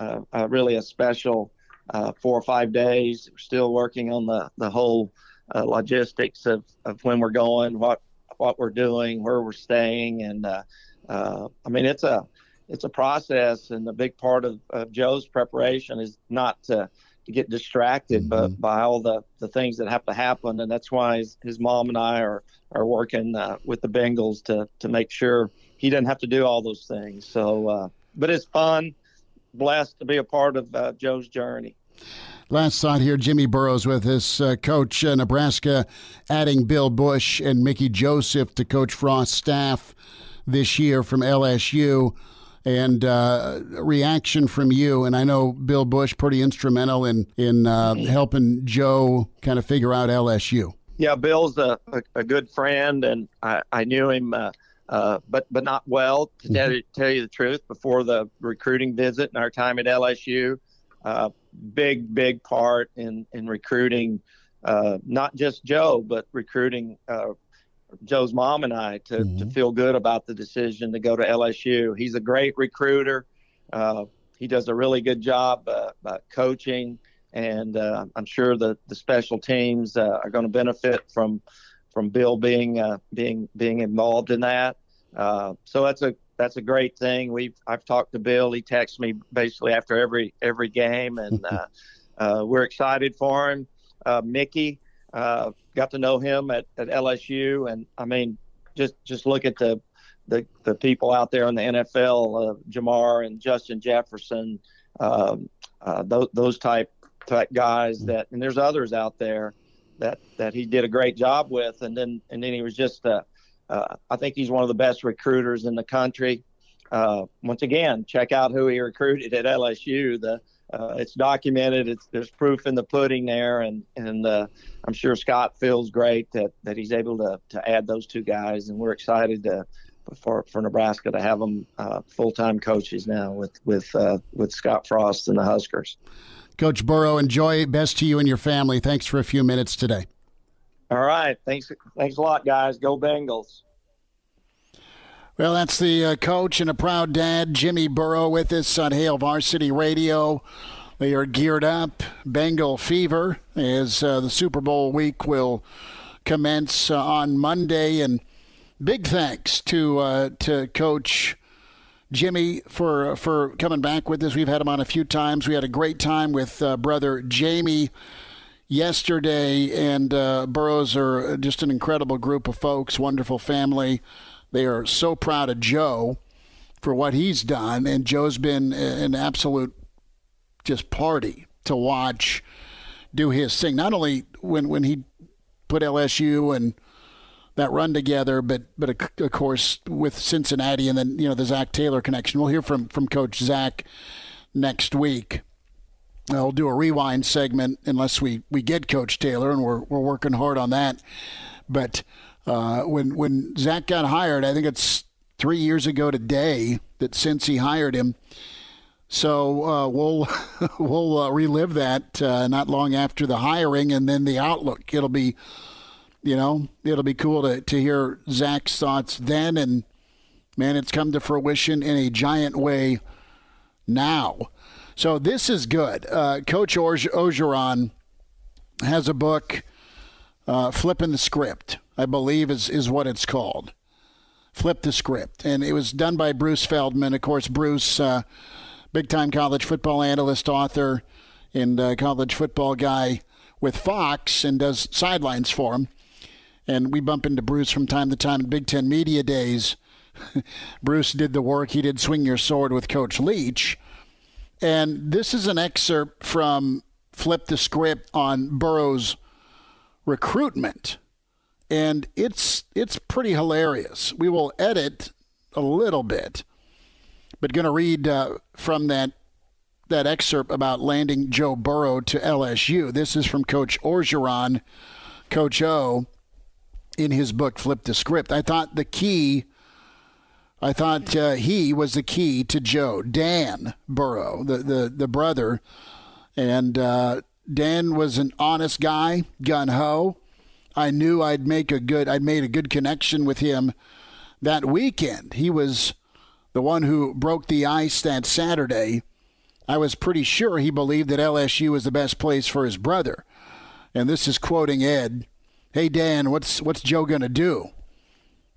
a, a, really a special uh, four or five days. We're still working on the the whole uh, logistics of, of when we're going, what what we're doing, where we're staying, and uh, I mean it's a it's a process, and a big part of, of Joe's preparation is not to get distracted mm-hmm. by, by all the, the things that have to happen. And that's why his, his mom and I are, are working uh, with the Bengals to, to make sure he doesn't have to do all those things. So, uh, but it's fun, blessed to be a part of uh, Joe's journey. Last thought here, Jimmy Burrows with his uh, coach, uh, Nebraska, adding Bill Busch and Mickey Joseph to Coach Frost's staff this year from LSU and uh, reaction from you. And I know Bill Busch pretty instrumental in in uh, helping Joe kind of figure out LSU. Yeah, Bill's a, a, a good friend, and I, I knew him, uh, uh but but not well. To tell, you, tell you the truth, before the recruiting visit and our time at LSU, uh, big big part in in recruiting. Uh, not just Joe, but recruiting Joe's mom and I to, mm-hmm. to feel good about the decision to go to LSU. He's a great recruiter. Uh, he does a really good job uh, coaching, and uh, I'm sure the, the special teams uh, are going to benefit from from Bill being uh, being being involved in that. Uh, so that's a that's a great thing. We've I've talked to Bill. He texts me basically after every every game, and uh, uh, we're excited for him. Uh, Mickey uh, got to know him at, at LSU, and I mean, just just look at the the, the people out there in the NFL, uh, Ja'Marr and Justin Jefferson, um, uh, those, those type type guys that, and there's others out there that that he did a great job with, and then and then he was just, uh, uh, I think he's one of the best recruiters in the country. Uh, once again, check out who he recruited at LSU. The uh, it's documented. It's there's proof in the pudding there, and and uh, I'm sure Scott feels great that that he's able to to add those two guys, and we're excited to for for Nebraska to have them uh, full time coaches now with with uh, with Scott Frost and the Huskers. Coach Burrow, enjoy. Best to you and your family. Thanks for a few minutes today. All right, thanks thanks a lot, guys. Go Bengals. Well, that's the uh, coach and a proud dad, Jimmy Burrow, with us on Hail Varsity Radio. They are geared up. Bengal fever as uh, the Super Bowl week will commence uh, on Monday, and big thanks to uh, to Coach Jimmy for for coming back with us. We've had him on a few times. We had a great time with uh, brother Jamie yesterday, and uh, Burrows are just an incredible group of folks, wonderful family. They are so proud of Joe for what he's done, and Joe's been an absolute just party to watch do his thing. Not only when when he put LSU and that run together, but but of course with Cincinnati and then you know the Zac Taylor connection. We'll hear from from Coach Zac next week. Uh, I'll do a rewind segment unless we, we get Coach Taylor, and we're we're working hard on that. But uh, when when Zac got hired, I think it's three years ago today that since he hired him. So uh, we'll we'll uh, relive that uh, not long after the hiring, and then the outlook. It'll be you know, it'll be cool to, to hear Zac's thoughts then. And man, it's come to fruition in a giant way now. So this is good. Uh, Coach Orgeron has a book, uh, Flipping the Script, I believe is, is what it's called. Flip the Script. And it was done by Bruce Feldman. Of course, Bruce, uh, big time college football analyst, author, and uh, college football guy with Fox and does sidelines for him and we bump into Bruce from time to time in Big Ten Media Days. Bruce did the work. He did Swing Your Sword with Coach Leach. And this is an excerpt from Flip the Script on Burrow's recruitment. And it's it's pretty hilarious. We will edit a little bit, but going to read uh, from that that excerpt about landing Joe Burrow to LSU. This is from Coach Orgeron, Coach O in his book, Flip the Script. I thought the key, I thought uh, he was the key to Joe, Dan Burrow, the, the, the brother. And uh, Dan was an honest guy, gun ho. I knew I'd make a good, I'd made a good connection with him that weekend. He was the one who broke the ice that Saturday. I was pretty sure he believed that LSU was the best place for his brother. And this is quoting Ed hey Dan, what's what's Joe gonna do?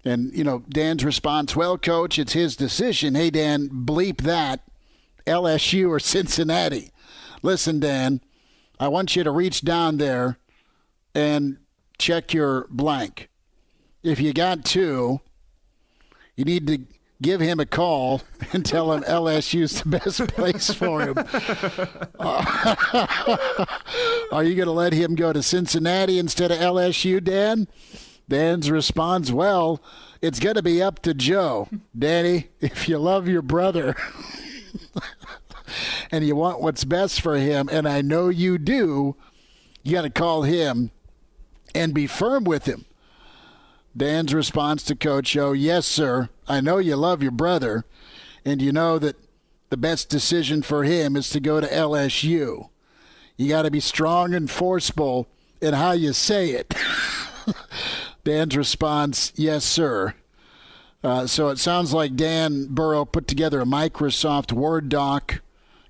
And you know Dan's response, well, coach, it's his decision. Hey Dan, bleep that, LSU or Cincinnati. Listen, Dan, I want you to reach down there and check your blank. If you got two, you need to give him a call and tell him LSU's the best place for him. Uh, are you going to let him go to Cincinnati instead of LSU, Dan? Dan's response, well, it's going to be up to Joe. Danny, if you love your brother and you want what's best for him, and I know you do, you got to call him and be firm with him. Dan's response to Coach O, yes, sir. I know you love your brother, and you know that the best decision for him is to go to LSU. You got to be strong and forceful in how you say it. Dan's response, yes, sir. Uh, so it sounds like Dan Burrow put together a Microsoft Word doc,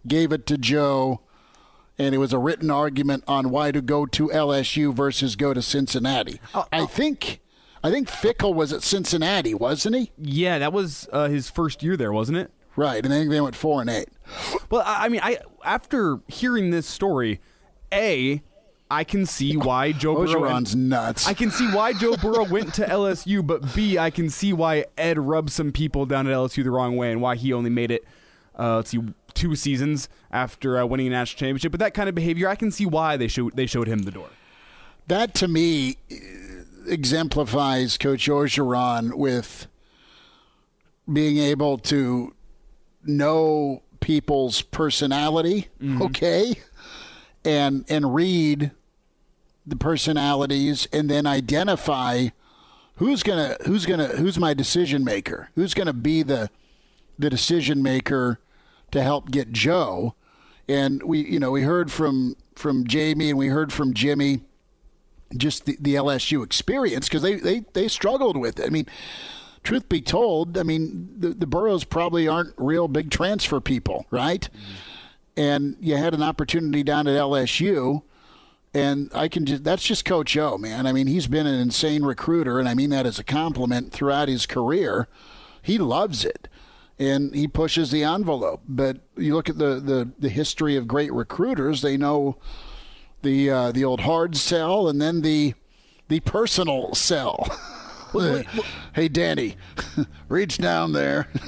gave it to Joe, and it was a written argument on why to go to LSU versus go to Cincinnati. I think I think Fickell was at Cincinnati, wasn't he? Yeah, that was uh, his first year there, wasn't it? Right, and then they went four and eight. Well, I mean, I after hearing this story, a, I can see why Joe Burrow. Orgeron's nuts. I can see why Joe Burrow went to LSU, but B, I can see why Ed rubbed some people down at LSU the wrong way and why he only made it. Uh, let's see, two seasons after uh, winning a national championship. But that kind of behavior, I can see why they showed they showed him the door. That to me exemplifies Coach Orgeron with being able to know people's personality, okay, and and read the personalities, and then identify who's gonna who's gonna who's my decision maker, who's gonna be the the decision maker to help get Joe. And we, you know, we heard from from Jamie and we heard from Jimmy just the, the LSU experience because they, they, they struggled with it. I mean, truth be told, I mean, the, the Burrows probably aren't real big transfer people, right? And you had an opportunity down at LSU. And I can just, that's just Coach O, man. I mean, he's been an insane recruiter, and I mean that as a compliment throughout his career. He loves it and he pushes the envelope. But you look at the, the, the history of great recruiters, they know the uh, the old hard sell and then the the personal sell. hey, Danny, reach down there.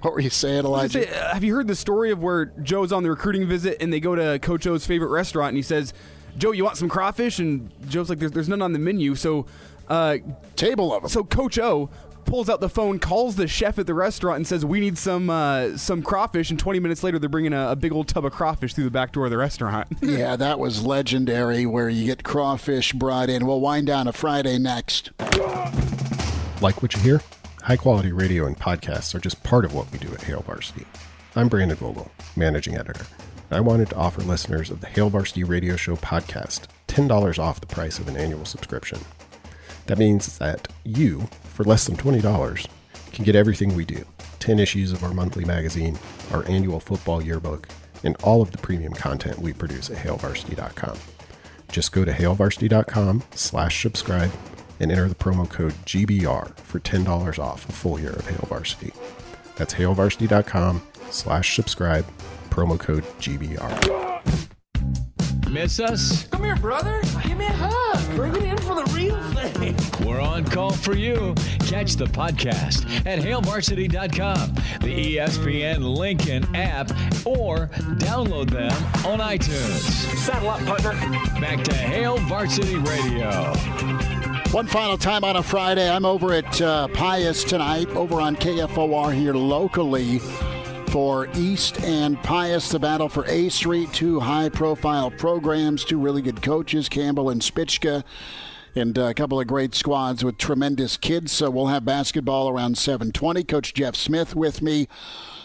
what were you saying, Elijah? say, have you heard the story of where Joe's on the recruiting visit and they go to Coach O's favorite restaurant and he says, "Joe, you want some crawfish?" And Joe's like, "There's, there's none on the menu." So, uh, Table of them. so Coach O pulls out the phone, calls the chef at the restaurant, and says, "We need some uh, some crawfish." And 20 minutes later, they're bringing a, a big old tub of crawfish through the back door of the restaurant. yeah, that was legendary where you get crawfish brought in. We'll wind down a Friday next. Like what you hear? High quality radio and podcasts are just part of what we do at Hail Varsity. I'm Brandon Vogel, managing editor. I wanted to offer listeners of the Hail Varsity Radio Show podcast $10 off the price of an annual subscription. That means that you, for less than $20, can get everything we do 10 issues of our monthly magazine, our annual football yearbook, and all of the premium content we produce at hailvarsity.com. Just go to hailvarsity.com slash subscribe and enter the promo code GBR for $10 off a full year of Hail Varsity. That's halevarsity.com slash subscribe, promo code GBR. Miss us? Come here, brother. Give me a hug. Bring it in for the real thing. We're on call for you. Catch the podcast at hailvarsity.com, the ESPN Lincoln app, or download them on iTunes. Saddle up, partner. Back to Hail Varsity Radio. One final time on a Friday. I'm over at uh, Pius tonight, over on KFOR here locally for East and Pius, the battle for A Street. Two high profile programs, two really good coaches, Campbell and Spichka, and a couple of great squads with tremendous kids. So we'll have basketball around 720. Coach Jeff Smith with me.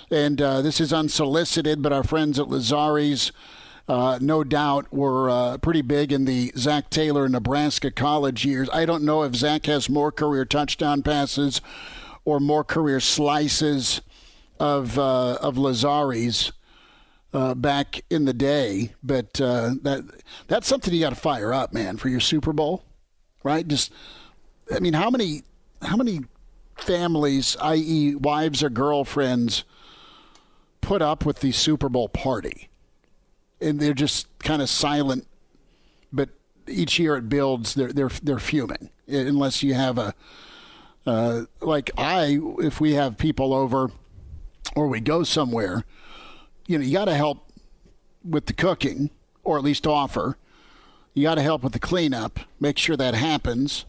And uh, this is unsolicited, but our friends at Lazari's uh, no doubt were uh, pretty big in the Zac Taylor Nebraska college years. I don't know if Zac has more career touchdown passes or more career slices of uh, of Lazari's uh, back in the day, but uh, that that's something you got to fire up, man, for your Super Bowl, right? Just, I mean, how many how many families, i.e., wives or girlfriends, put up with the Super Bowl party? and they're just kind of silent. But each year it builds. They're they're they're fuming unless you have a uh, like I. If we have people over, or we go somewhere, you know, you got to help with the cooking, or at least offer. You got to help with the cleanup. Make sure that happens,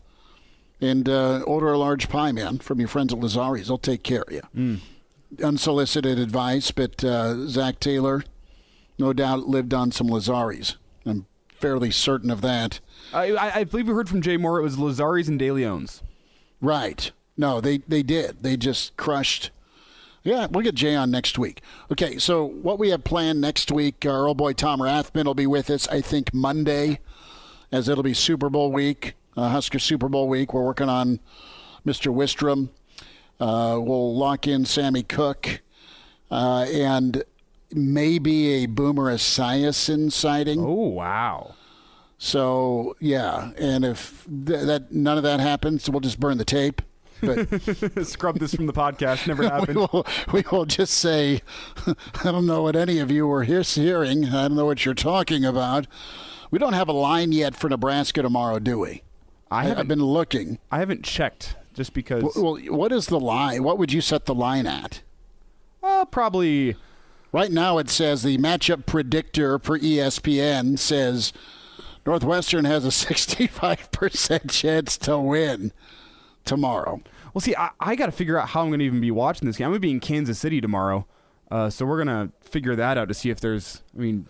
and uh, order a large pie, man, from your friends at Lazari's. They'll take care of you. Unsolicited advice, but uh, Zac Taylor no doubt lived on some Lazari's. I'm fairly certain of that. I, I, I believe we heard from Jay Moore. It was Lazari's and De Leon's. Right. No, they, they did. They just crushed. Yeah, we'll get Jay on next week. Okay, so what we have planned next week, our old boy Tom Rathman will be with us, I think, Monday, as it'll be Super Bowl week, uh, Husker Super Bowl week. We're working on Mr. Wistrom. Uh, we'll lock in Sammy Cook. Uh, and maybe a Boomer Esiason sighting. Oh wow! So yeah, and if th- that none of that happens, we'll just burn the tape. But Scrub this from the podcast. Never we happened. will, we will just say, I don't know what any of you were here hearing. I don't know what you're talking about. We don't have a line yet for Nebraska tomorrow, do we? I I've haven't. been looking. I haven't checked just because. Well, what is the line? What would you set the line at? Uh, probably. Right now, it says the matchup predictor for ESPN says Northwestern has a 65% chance to win tomorrow. Well, see, I, I got to figure out how I'm going to even be watching this game. I'm going to be in Kansas City tomorrow, uh, so we're going to figure that out to see if there's. I mean,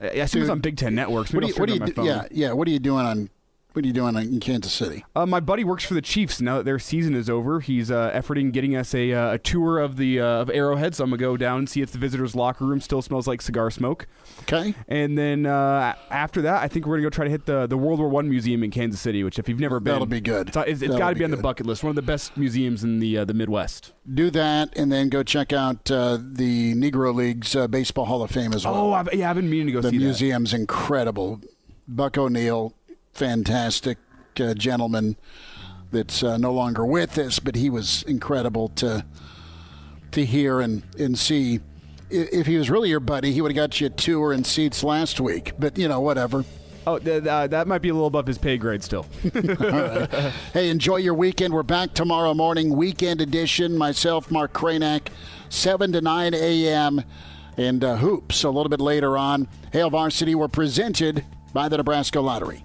I assume it's on Big Ten networks. What Maybe you, what figure you on my do- phone. yeah, yeah. What are you doing on? What are you doing in Kansas City? Uh, my buddy works for the Chiefs now that their season is over. He's uh, efforting getting us a, uh, a tour of the uh, of Arrowhead, so I'm gonna go down and see if the visitors' locker room still smells like cigar smoke. Okay. And then uh, after that, I think we're gonna go try to hit the, the World War One museum in Kansas City, which if you've never been, That'll be good. It's, it's, That'll got to be be on the bucket list. One of the best museums in the uh, the Midwest. Do that, and then go check out uh, the Negro Leagues uh, Baseball Hall of Fame as well. Oh, I've, yeah, I've been meaning to go the see that. museum's incredible. Buck O'Neil, fantastic uh, gentleman that's uh, no longer with us, but he was incredible to to hear and, and see. If he was really your buddy, he would have got you a tour and seats last week. But you know, whatever. Oh, th- th- that might be a little above his pay grade still. Hey, enjoy your weekend. We're back tomorrow morning, weekend edition. Myself, Mark Kranak, 7 to 9 a.m. And uh, hoops a little bit later on. Hail Varsity were presented by the Nebraska Lottery.